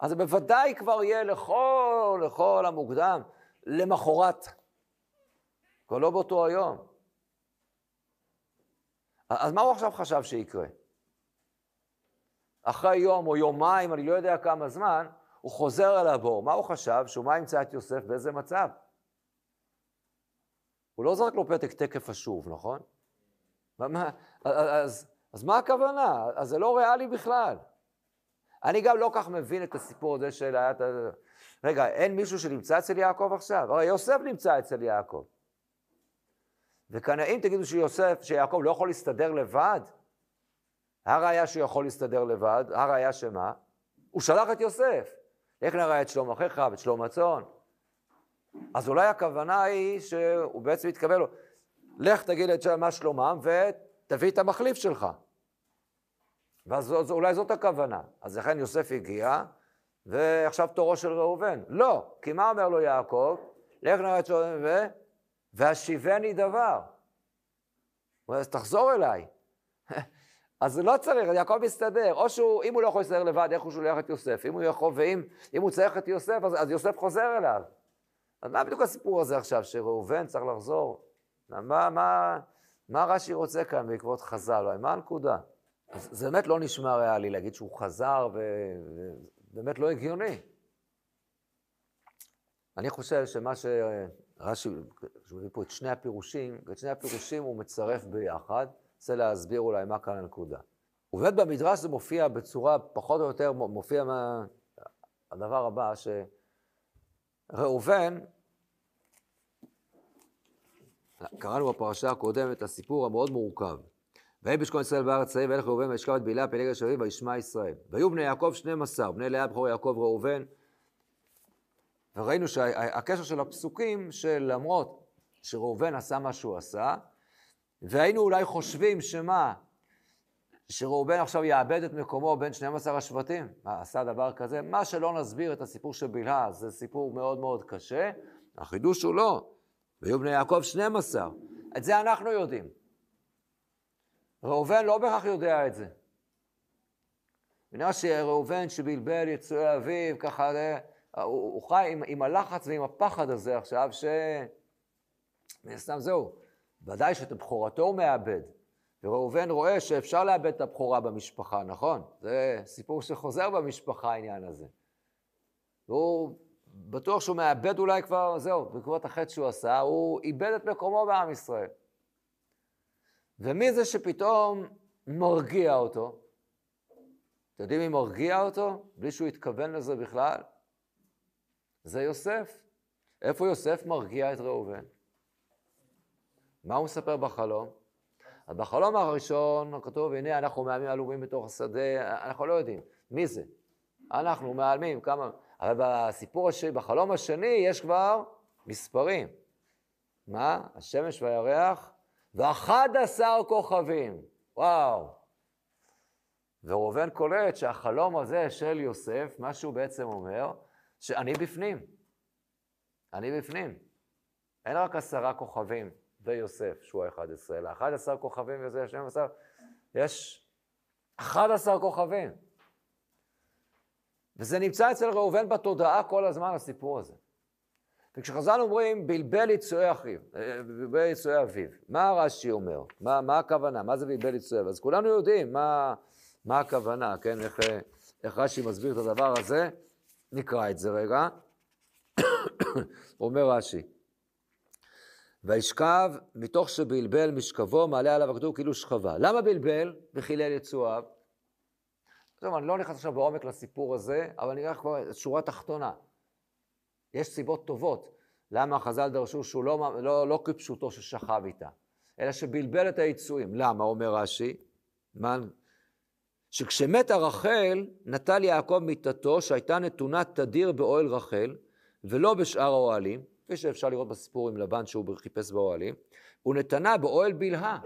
אז זה בוודאי כבר יהיה לכל, לכל המוקדם, למחרת. כבר לא באותו היום. אז מה הוא עכשיו חשב שיקרה? אחרי יום או יומיים, אני לא יודע כמה זמן, הוא חוזר אל הבור. מה הוא חשב? שהוא מה ימצא את יוסף באיזה מצב? הוא לא זרק לו פתק תקף אשוב, נכון? מה, אז, אז מה הכוונה? אז זה לא ריאלי בכלל. אני גם לא כך מבין את הסיפור הזה של... רגע, אין מישהו שנמצא אצל יעקב עכשיו? הרי יוסף נמצא אצל יעקב. וכאן, אם תגידו שיוסף, שיעקב לא יכול להסתדר לבד, הראיה שהוא יכול להסתדר לבד, הראיה שמה? הוא שלח את יוסף. איך נראה את שלום אחיך ואת שלום הצאן? אז אולי הכוונה היא שהוא בעצם לו, לך תגיד את מה שלומם ותביא את המחליף שלך. ואז אולי זאת הכוונה. אז לכן יוסף הגיע, ועכשיו תורו של ראובן. לא, כי מה אומר לו יעקב? לך נראה את שלום ו... והשיבני דבר. אז תחזור אליי. אז לא צריך, יעקב מסתדר. או שהוא, אם הוא לא יכול להסתדר לבד, איך הוא שולח את יוסף? אם הוא יכול, ואם הוא צריך את יוסף, אז, אז יוסף חוזר אליו. אז מה בדיוק הסיפור הזה עכשיו, שראובן צריך לחזור? מה, מה, מה רש"י רוצה כאן בעקבות חז"ל? מה הנקודה? אז זה באמת לא נשמע ריאלי להגיד שהוא חזר, ובאמת לא הגיוני. אני חושב שמה שרש"י, כשהוא מביא פה את שני הפירושים, את שני הפירושים הוא מצרף ביחד, רוצה להסביר אולי מה כאן הנקודה. ובאמת במדרש זה מופיע בצורה פחות או יותר, מופיע מה... הדבר הבא, שראובן, קראנו בפרשה הקודמת את הסיפור המאוד מורכב. ויהי בשכון ישראל בארץ צעיר, וילך ראובן וישכב את בלהה פלג השביעי וישמע ישראל. והיו בני יעקב שנים עשר, בני לאה בכור יעקב ראובן. וראינו שהקשר של הפסוקים שלמרות שראובן עשה מה שהוא עשה, והיינו אולי חושבים שמה, שראובן עכשיו יאבד את מקומו בין 12 השבטים? מה, עשה דבר כזה? מה שלא נסביר את הסיפור של בלהה, זה סיפור מאוד מאוד קשה. החידוש הוא לא. והיו בני יעקב 12. את זה אנחנו יודעים. ראובן לא בהכרח יודע את זה. ונראה שראובן שבלבל יצואי אביו, ככה, הוא, הוא חי עם, עם הלחץ ועם הפחד הזה עכשיו, ש... מן הסתם זהו, ודאי שאת בכורתו הוא מאבד. וראובן רואה שאפשר לאבד את הבכורה במשפחה, נכון? זה סיפור שחוזר במשפחה, העניין הזה. והוא בטוח שהוא מאבד אולי כבר, זהו, בעקבות החטא שהוא עשה, הוא איבד את מקומו בעם ישראל. ומי זה שפתאום מרגיע אותו? אתם יודעים מי מרגיע אותו? בלי שהוא התכוון לזה בכלל? זה יוסף. איפה יוסף מרגיע את ראובן? מה הוא מספר בחלום? אז בחלום הראשון כתוב, הנה אנחנו מאיימים עלומים בתוך השדה, אנחנו לא יודעים. מי זה? אנחנו מאיימים, כמה... אבל בסיפור השני, בחלום השני יש כבר מספרים. מה? השמש והירח ואחד עשר כוכבים. וואו. וראובן קולט שהחלום הזה של יוסף, מה שהוא בעצם אומר, שאני בפנים. אני בפנים. אין רק עשרה כוכבים ויוסף, שהוא האחד עשרה, אלא אחד עשר כוכבים וזה השם עשר, יש אחד עשר כוכבים. וזה נמצא אצל ראובן בתודעה כל הזמן, הסיפור הזה. וכשחז"ל אומרים, בלבל יצואי אחיו, אה, בלבל יצואי אביו, מה רש"י אומר? מה, מה הכוונה? מה זה בלבל יצואי אביו? אז כולנו יודעים מה, מה הכוונה, כן? איך, איך רש"י מסביר את הדבר הזה? נקרא את זה רגע. אומר רש"י, וישכב מתוך שבלבל משכבו, מעלה עליו הכתוב כאילו שכבה. למה בלבל וחילל יצואיו? טוב, אני לא נכנס עכשיו בעומק לסיפור הזה, אבל אני אקח כבר שורה תחתונה. יש סיבות טובות למה חז"ל דרשו שהוא לא, לא, לא כפשוטו ששכב איתה, אלא שבלבל את היצואים. למה, אומר רש"י? שכשמתה רחל, נטל יעקב מיתתו שהייתה נתונה תדיר באוהל רחל, ולא בשאר האוהלים, כפי שאפשר לראות בסיפור עם לבן שהוא חיפש באוהלים, הוא נתנה באוהל בלהה.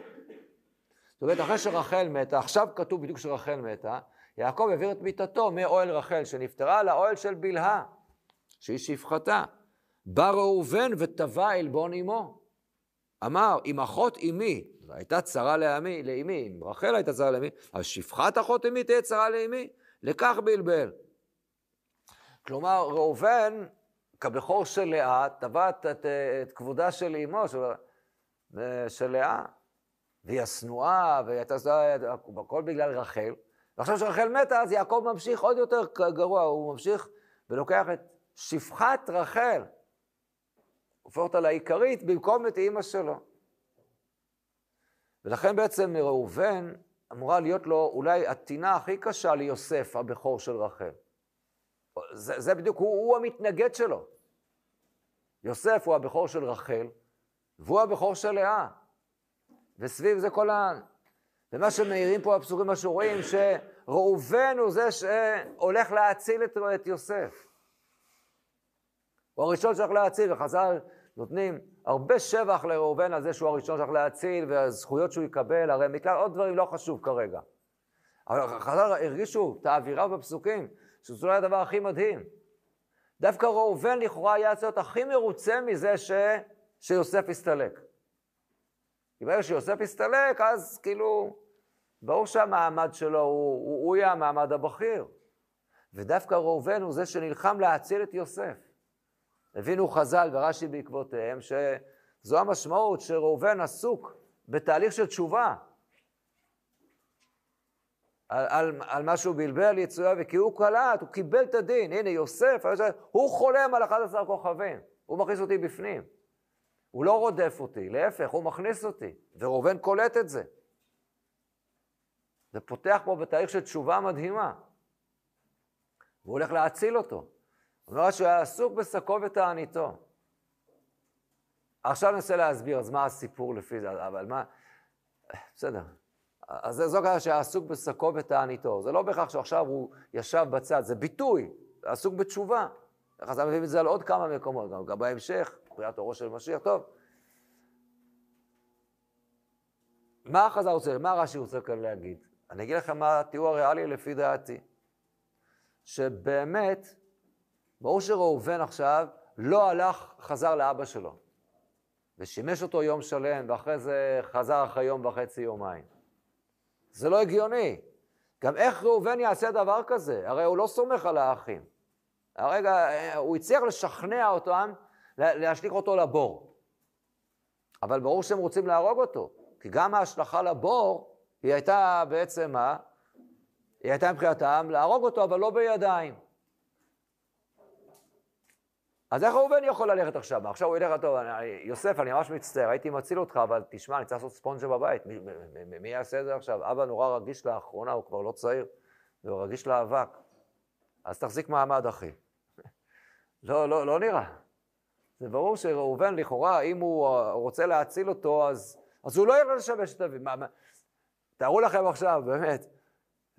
זאת אומרת, אחרי שרחל מתה, עכשיו כתוב בדיוק שרחל מתה, יעקב העביר את מיתתו מאוהל רחל שנפטרה לאוהל של בלהה. שהיא שפחתה. בא ראובן וטבע עלבון אמו. אמר, אם אחות אמי, הייתה צרה לאמי, לאמי, אם רחל הייתה צרה לאמי, אז שפחת אחות אמי תהיה צרה לאמי, לכך בלבל. כלומר, ראובן, כבכור של לאה, תבע את, את, את כבודה של אמו, של, של לאה, והיא השנואה, והיא הייתה, הכל בגלל רחל. ועכשיו שרחל מתה, אז יעקב ממשיך עוד יותר גרוע, הוא ממשיך ולוקח את שפחת רחל, הופך אותה לעיקרית במקום את אימא שלו. ולכן בעצם ראובן אמורה להיות לו אולי הטינה הכי קשה ליוסף, הבכור של רחל. זה, זה בדיוק, הוא, הוא המתנגד שלו. יוסף הוא הבכור של רחל, והוא הבכור של לאה. וסביב זה כל ה... ומה שמעירים פה הפסוקים, מה שרואים, שראובן הוא זה שהולך להציל את, את יוסף. הוא הראשון שהולך להציל, וחז"ל נותנים הרבה שבח לראובן על זה שהוא הראשון שהולך להציל, והזכויות שהוא יקבל, הרי מכלל עוד דברים לא חשוב כרגע. אבל חז"ל הרגישו את האווירה בפסוקים, שזה אולי הדבר הכי מדהים. דווקא ראובן לכאורה היה צריך להיות הכי מרוצה מזה ש... שיוסף הסתלק. כי ברגע שיוסף הסתלק, אז כאילו, ברור שהמעמד שלו הוא, הוא, הוא יהיה המעמד הבכיר. ודווקא ראובן הוא זה שנלחם להציל את יוסף. הבינו חז"ל ורש"י בעקבותיהם שזו המשמעות שראובן עסוק בתהליך של תשובה. על, על, על מה שהוא בלבל יצויה, וכי הוא קלט, הוא קיבל את הדין. הנה, יוסף, הוא חולם על 11 כוכבים, הוא מכניס אותי בפנים. הוא לא רודף אותי, להפך, הוא מכניס אותי, וראובן קולט את זה. זה פותח פה בתהליך של תשובה מדהימה. והוא הולך להציל אותו. הוא אומר שהוא היה עסוק בשקו ותעניתו. עכשיו ננסה להסביר, אז מה הסיפור לפי זה, אבל מה... בסדר. אז זו ככה שהיה עסוק בשקו ותעניתו. זה לא בהכרח שעכשיו הוא ישב בצד, זה ביטוי, עסוק בתשובה. איך אתה מביא את זה על עוד כמה מקומות, גם, גם בהמשך, בריאת אורו של משיח. טוב. מה החז"ל רוצה, מה רש"י רוצה כאן להגיד? אני אגיד לכם מה התיאור הריאלי לפי דעתי. שבאמת, ברור שראובן עכשיו לא הלך, חזר לאבא שלו, ושימש אותו יום שלם, ואחרי זה חזר אחרי יום וחצי, יומיים. זה לא הגיוני. גם איך ראובן יעשה דבר כזה? הרי הוא לא סומך על האחים. הרגע, הוא הצליח לשכנע אותם להשליך אותו לבור. אבל ברור שהם רוצים להרוג אותו, כי גם ההשלכה לבור, היא הייתה בעצם מה? היא הייתה מבחינתם להרוג אותו, אבל לא בידיים. אז איך ראובן יכול ללכת עכשיו? עכשיו הוא ילך, טוב, יוסף, אני ממש מצטער, הייתי מציל אותך, אבל תשמע, אני צריך לעשות ספונג'ה בבית. מי, מי, מי יעשה את זה עכשיו? אבא נורא רגיש לאחרונה, הוא כבר לא צעיר, והוא רגיש לאבק. אז תחזיק מעמד, אחי. לא, לא, לא נראה. זה ברור שראובן, לכאורה, אם הוא רוצה להציל אותו, אז, אז הוא לא ילך לשמש את אביו. תארו לכם עכשיו, באמת,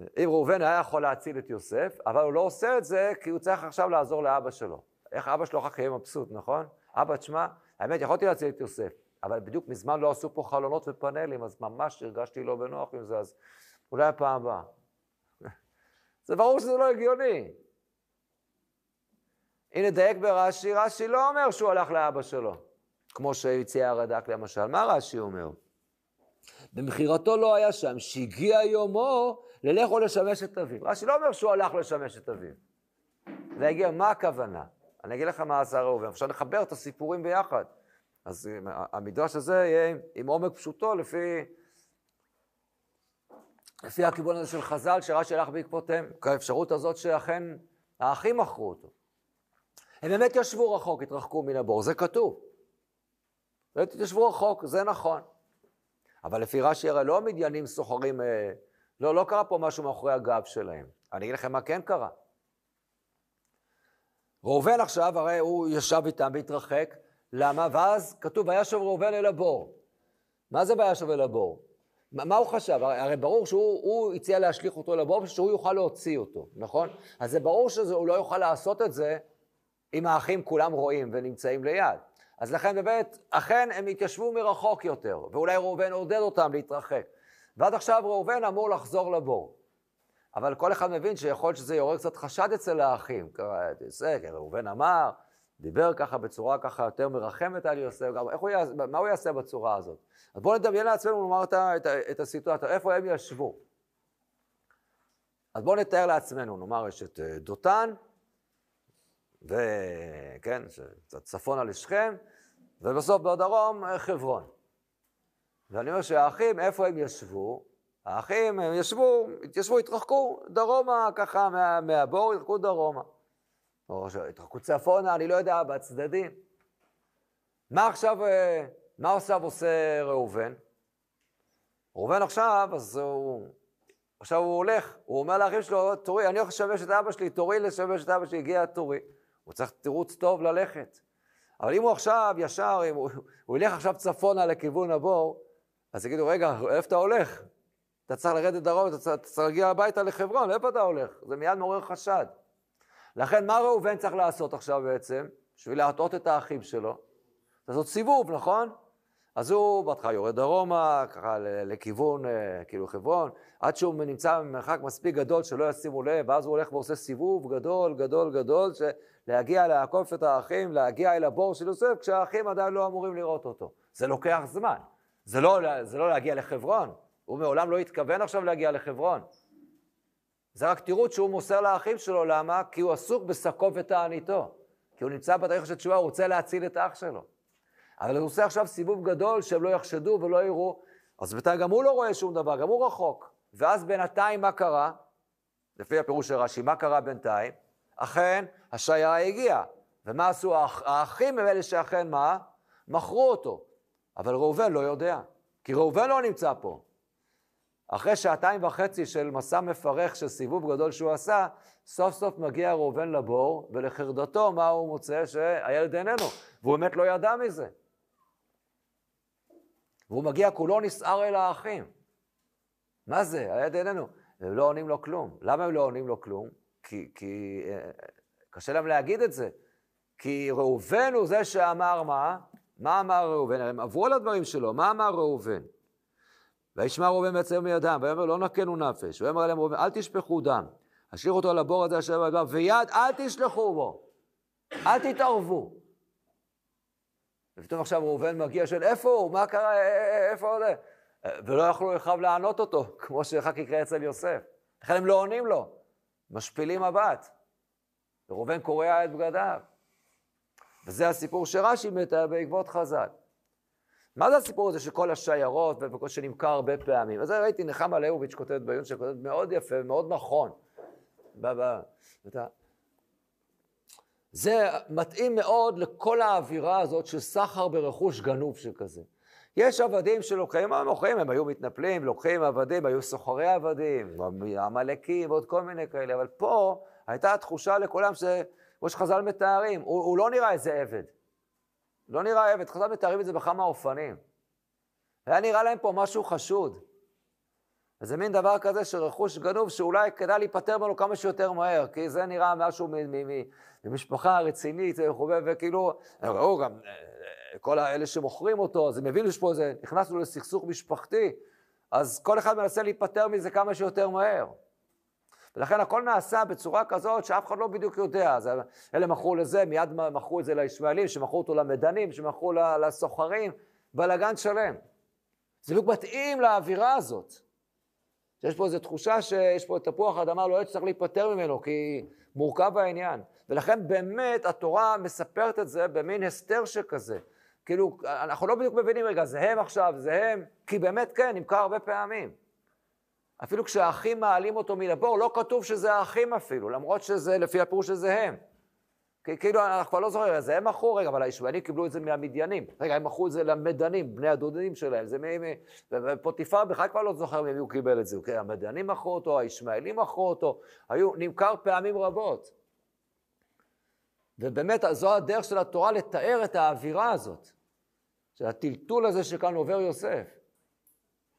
אם ראובן היה יכול להציל את יוסף, אבל הוא לא עושה את זה כי הוא צריך עכשיו לעזור לאבא שלו. איך אבא שלו אחר כך יהיה מבסוט, נכון? אבא, תשמע, האמת, יכולתי להציל את יוסף, אבל בדיוק מזמן לא עשו פה חלונות ופאנלים, אז ממש הרגשתי לא בנוח עם זה, אז אולי הפעם הבאה. זה ברור שזה לא הגיוני. הנה, דייק ברש"י, רש"י לא אומר שהוא הלך לאבא שלו, כמו שהציע הרד"ק למשל. מה רש"י אומר? במכירתו לא היה שם, שהגיע יומו ללך או לשמש את אביו. רש"י לא אומר שהוא הלך לשמש את אביו. זה הגיע, מה הכוונה? אני אגיד לך מה עשה ראובן, אפשר לחבר את הסיפורים ביחד. אז המדרש הזה יהיה עם עומק פשוטו לפי, לפי הכיוון הזה של חז"ל, שרש"י הלך בעקבותיהם, כאפשרות הזאת שאכן האחים מכרו אותו. הם באמת ישבו רחוק, התרחקו מן הבור, זה כתוב. באמת התיישבו רחוק, זה נכון. אבל לפי רש"י הרי לא המדיינים סוחרים, אה, לא, לא קרה פה משהו מאחורי הגב שלהם. אני אגיד לכם מה כן קרה. ראובן עכשיו, הרי הוא ישב איתם והתרחק, למה? ואז כתוב, וישב ראובן אל הבור. מה זה וישב אל הבור? מה, הוא חשב? הרי, הרי ברור שהוא הציע להשליך אותו לבור ושהוא יוכל להוציא אותו, נכון? אז זה ברור שהוא לא יוכל לעשות את זה אם האחים כולם רואים ונמצאים ליד. אז לכן באמת, אכן הם התיישבו מרחוק יותר, ואולי ראובן עודד אותם להתרחק. ועד עכשיו ראובן אמור לחזור לבור. אבל כל אחד מבין שיכול להיות שזה יעורר קצת חשד אצל האחים. זה, ראובן אמר, דיבר ככה בצורה ככה יותר מרחמת על יוסף, גם איך הוא יעשה, מה הוא יעשה בצורה הזאת? אז בואו נדמיין לעצמנו לומר את, את, את הסיטואציה, איפה הם ישבו? אז בואו נתאר לעצמנו, נאמר, יש את אה, דותן, וכן, קצת צפונה לשכם, ובסוף בדרום חברון. ואני אומר שהאחים, איפה הם ישבו? האחים, הם ישבו, התיישבו, התרחקו דרומה, ככה מה, מהבור, התרחקו דרומה. או התרחקו צפונה, אני לא יודע, בצדדים. מה עכשיו, אה, מה עכשיו עושה ראובן? ראובן עכשיו, אז הוא, עכשיו הוא הולך, הוא אומר לאחים שלו, תורי, אני הולך לשמש את אבא שלי, תורי לשמש את אבא שלי, הגיע תורי. הוא צריך תירוץ טוב ללכת. אבל אם הוא עכשיו ישר, אם הוא, הוא ילך עכשיו צפונה לכיוון הבור, אז יגידו, רגע, איפה אתה הולך? אתה צריך לרדת דרום, אתה צריך להגיע הביתה לחברון, איפה אתה הולך? זה מיד מעורר חשד. לכן, מה ראובן צריך לעשות עכשיו בעצם, בשביל להטעות את האחים שלו? לעשות סיבוב, נכון? אז הוא בהתחלה יורד דרומה, ככה לכיוון, אה, כאילו חברון, עד שהוא נמצא במרחק מספיק גדול שלא ישימו לב, ואז הוא הולך ועושה סיבוב גדול, גדול, גדול, להגיע לעקוף את האחים, להגיע אל הבור של יוסף, כשהאחים עדיין לא אמורים לראות אותו. זה לוקח זמן. זה לא, זה לא להגיע לחברון. הוא מעולם לא התכוון עכשיו להגיע לחברון. זה רק תירוץ שהוא מוסר לאחים שלו, למה? כי הוא עסוק בשקו ותעניתו. כי הוא נמצא בתהליך של תשובה, הוא רוצה להציל את אח שלו. אבל הוא עושה עכשיו סיבוב גדול שהם לא יחשדו ולא יראו, אז בינתיים גם הוא לא רואה שום דבר, גם הוא רחוק. ואז בינתיים מה קרה? לפי הפירוש של רש"י, מה קרה בינתיים? אכן, השיירה הגיעה. ומה עשו האח, האחים הם אלה שאכן מה? מכרו אותו. אבל ראובן לא יודע, כי ראובן לא נמצא פה. אחרי שעתיים וחצי של מסע מפרך, של סיבוב גדול שהוא עשה, סוף סוף מגיע ראובן לבור, ולחרדתו, מה הוא מוצא? שהילד איננו, והוא באמת לא ידע מזה. והוא מגיע כולו נסער אל האחים. מה זה? הילד איננו. הם לא עונים לו כלום. למה הם לא עונים לו כלום? כי, כי אה, קשה להם להגיד את זה. כי ראובן הוא זה שאמר מה? מה אמר ראובן? הם עברו על הדברים שלו, מה אמר ראובן? וישמע ראובן בעצם מידם, ויאמר לא נקנו נפש, ויאמר עליהם ראובן אל תשפכו דם, השאיר אותו על הבור הזה אשר במדבר, ויד אל תשלחו בו, אל תתערבו. ופתאום עכשיו ראובן מגיע של איפה הוא, מה קרה, איפה הוא עולה? ולא יכלו אחיו לענות אותו, כמו שאחר יקרה אצל יוסף. לכן הם לא עונים לו, משפילים מבט. וראובן קורע את בגדיו. וזה הסיפור שרש"י מתאר בעקבות חז"ל. מה זה הסיפור הזה של כל השיירות שנמכר הרבה פעמים? אז ראיתי נחמה ליאוביץ' כותבת בעיון שכותבת מאוד יפה, מאוד נכון. זה מתאים מאוד לכל האווירה הזאת של סחר ברכוש גנוב שכזה. יש עבדים שלוקחים, מה הם מוכרים? הם היו מתנפלים, לוקחים עבדים, היו סוחרי עבדים, עמלקים ועוד כל מיני כאלה, אבל פה הייתה תחושה לכולם. כמו שחז"ל מתארים, הוא, הוא לא נראה איזה עבד. לא נראה עבד, חז"ל מתארים את זה בכמה אופנים. היה נראה להם פה משהו חשוד. וזה מין דבר כזה של רכוש גנוב שאולי כדאי להיפטר ממנו כמה שיותר מהר, כי זה נראה משהו ממשפחה רצינית וכו', וכאילו, ראו גם אה, כל האלה שמוכרים אותו, אז הם הבינו שפה זה, נכנסנו לסכסוך משפחתי, אז כל אחד מנסה להיפטר מזה כמה שיותר מהר. ולכן הכל נעשה בצורה כזאת שאף אחד לא בדיוק יודע. אז אלה מכרו לזה, מיד מכרו את זה לישמעאלים, שמכרו אותו למדנים, שמכרו לסוחרים, בלאגן שלם. זה בדיוק מתאים לאווירה הזאת. שיש פה איזו תחושה שיש פה תפוח אדמה לוהט שצריך להיפטר ממנו, כי מורכב העניין. ולכן באמת התורה מספרת את זה במין הסתר שכזה. כאילו, אנחנו לא בדיוק מבינים, רגע, זה הם עכשיו, זה הם, כי באמת כן, נמכר הרבה פעמים. אפילו כשהאחים מעלים אותו מן הבור, לא כתוב שזה האחים אפילו, למרות שזה לפי הפירוש שזה הם. כאילו, אנחנו כבר לא זוכרים, זה הם מכרו, רגע, אבל הישמעאלים קיבלו את זה מהמדיינים. רגע, הם מכרו את זה למדנים, בני הדודים שלהם. זה מ... ופוטיפר בכלל כבר לא זוכר ממי הוא קיבל את זה. אוקיי, המדיינים מכרו אותו, הישמעאלים מכרו אותו, היו, נמכר פעמים רבות. ובאמת, זו הדרך של התורה לתאר את האווירה הזאת, של הטלטול הזה שכאן עובר יוסף.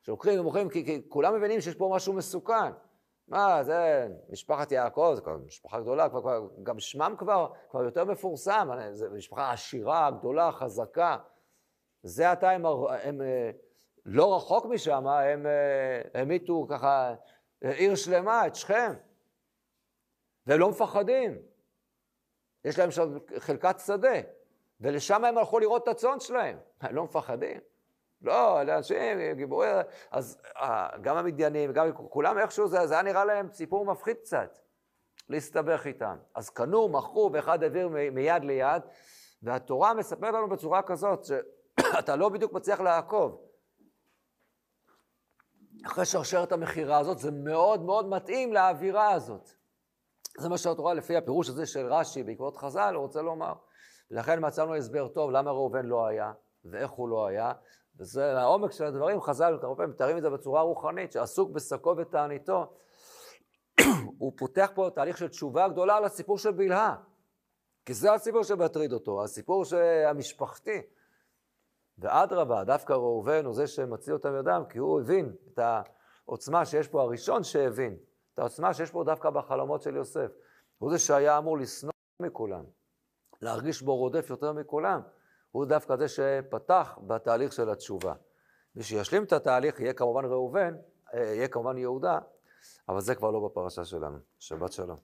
שלוקחים ומוכרים, כי, כי כולם מבינים שיש פה משהו מסוכן. מה, זה משפחת יעקב, זו כבר משפחה גדולה, כבר, כבר, גם שמם כבר, כבר יותר מפורסם, זו משפחה עשירה, גדולה, חזקה. זה עתה הם, הם, לא רחוק משם, הם המיתו ככה עיר שלמה, את שכם. והם לא מפחדים. יש להם שם חלקת שדה, ולשם הם הלכו לראות את הצאן שלהם. הם לא מפחדים. לא, אלה אנשים גיבורי... אז אה, גם המדיינים, גם כולם איכשהו, זה, זה היה נראה להם סיפור מפחיד קצת. להסתבך איתם. אז קנו, מכרו, ואחד העביר מיד ליד, והתורה מספרת לנו בצורה כזאת, שאתה לא בדיוק מצליח לעקוב. אחרי שרשרת המכירה הזאת, זה מאוד מאוד מתאים לאווירה הזאת. זה מה שהתורה, לפי הפירוש הזה של רש"י בעקבות חז"ל, הוא רוצה לומר. ולכן מצאנו הסבר טוב למה ראובן לא היה, ואיך הוא לא היה, וזה העומק של הדברים, חז"ל הרבה פעמים מתארים את זה בצורה רוחנית, שעסוק בשקו ותעניתו. הוא פותח פה תהליך של תשובה גדולה על הסיפור של בלהה. כי זה הסיפור שמטריד אותו, הסיפור המשפחתי. ואדרבה, דווקא ראובן הוא זה שמציל אותם ידם, כי הוא הבין את העוצמה שיש פה, הראשון שהבין, את העוצמה שיש פה דווקא בחלומות של יוסף. הוא זה שהיה אמור לשנוא מכולם, להרגיש בו רודף יותר מכולם. הוא דווקא זה שפתח בתהליך של התשובה. מי שישלים את התהליך יהיה כמובן ראובן, אה, יהיה כמובן יהודה, אבל זה כבר לא בפרשה שלנו. שבת שלום.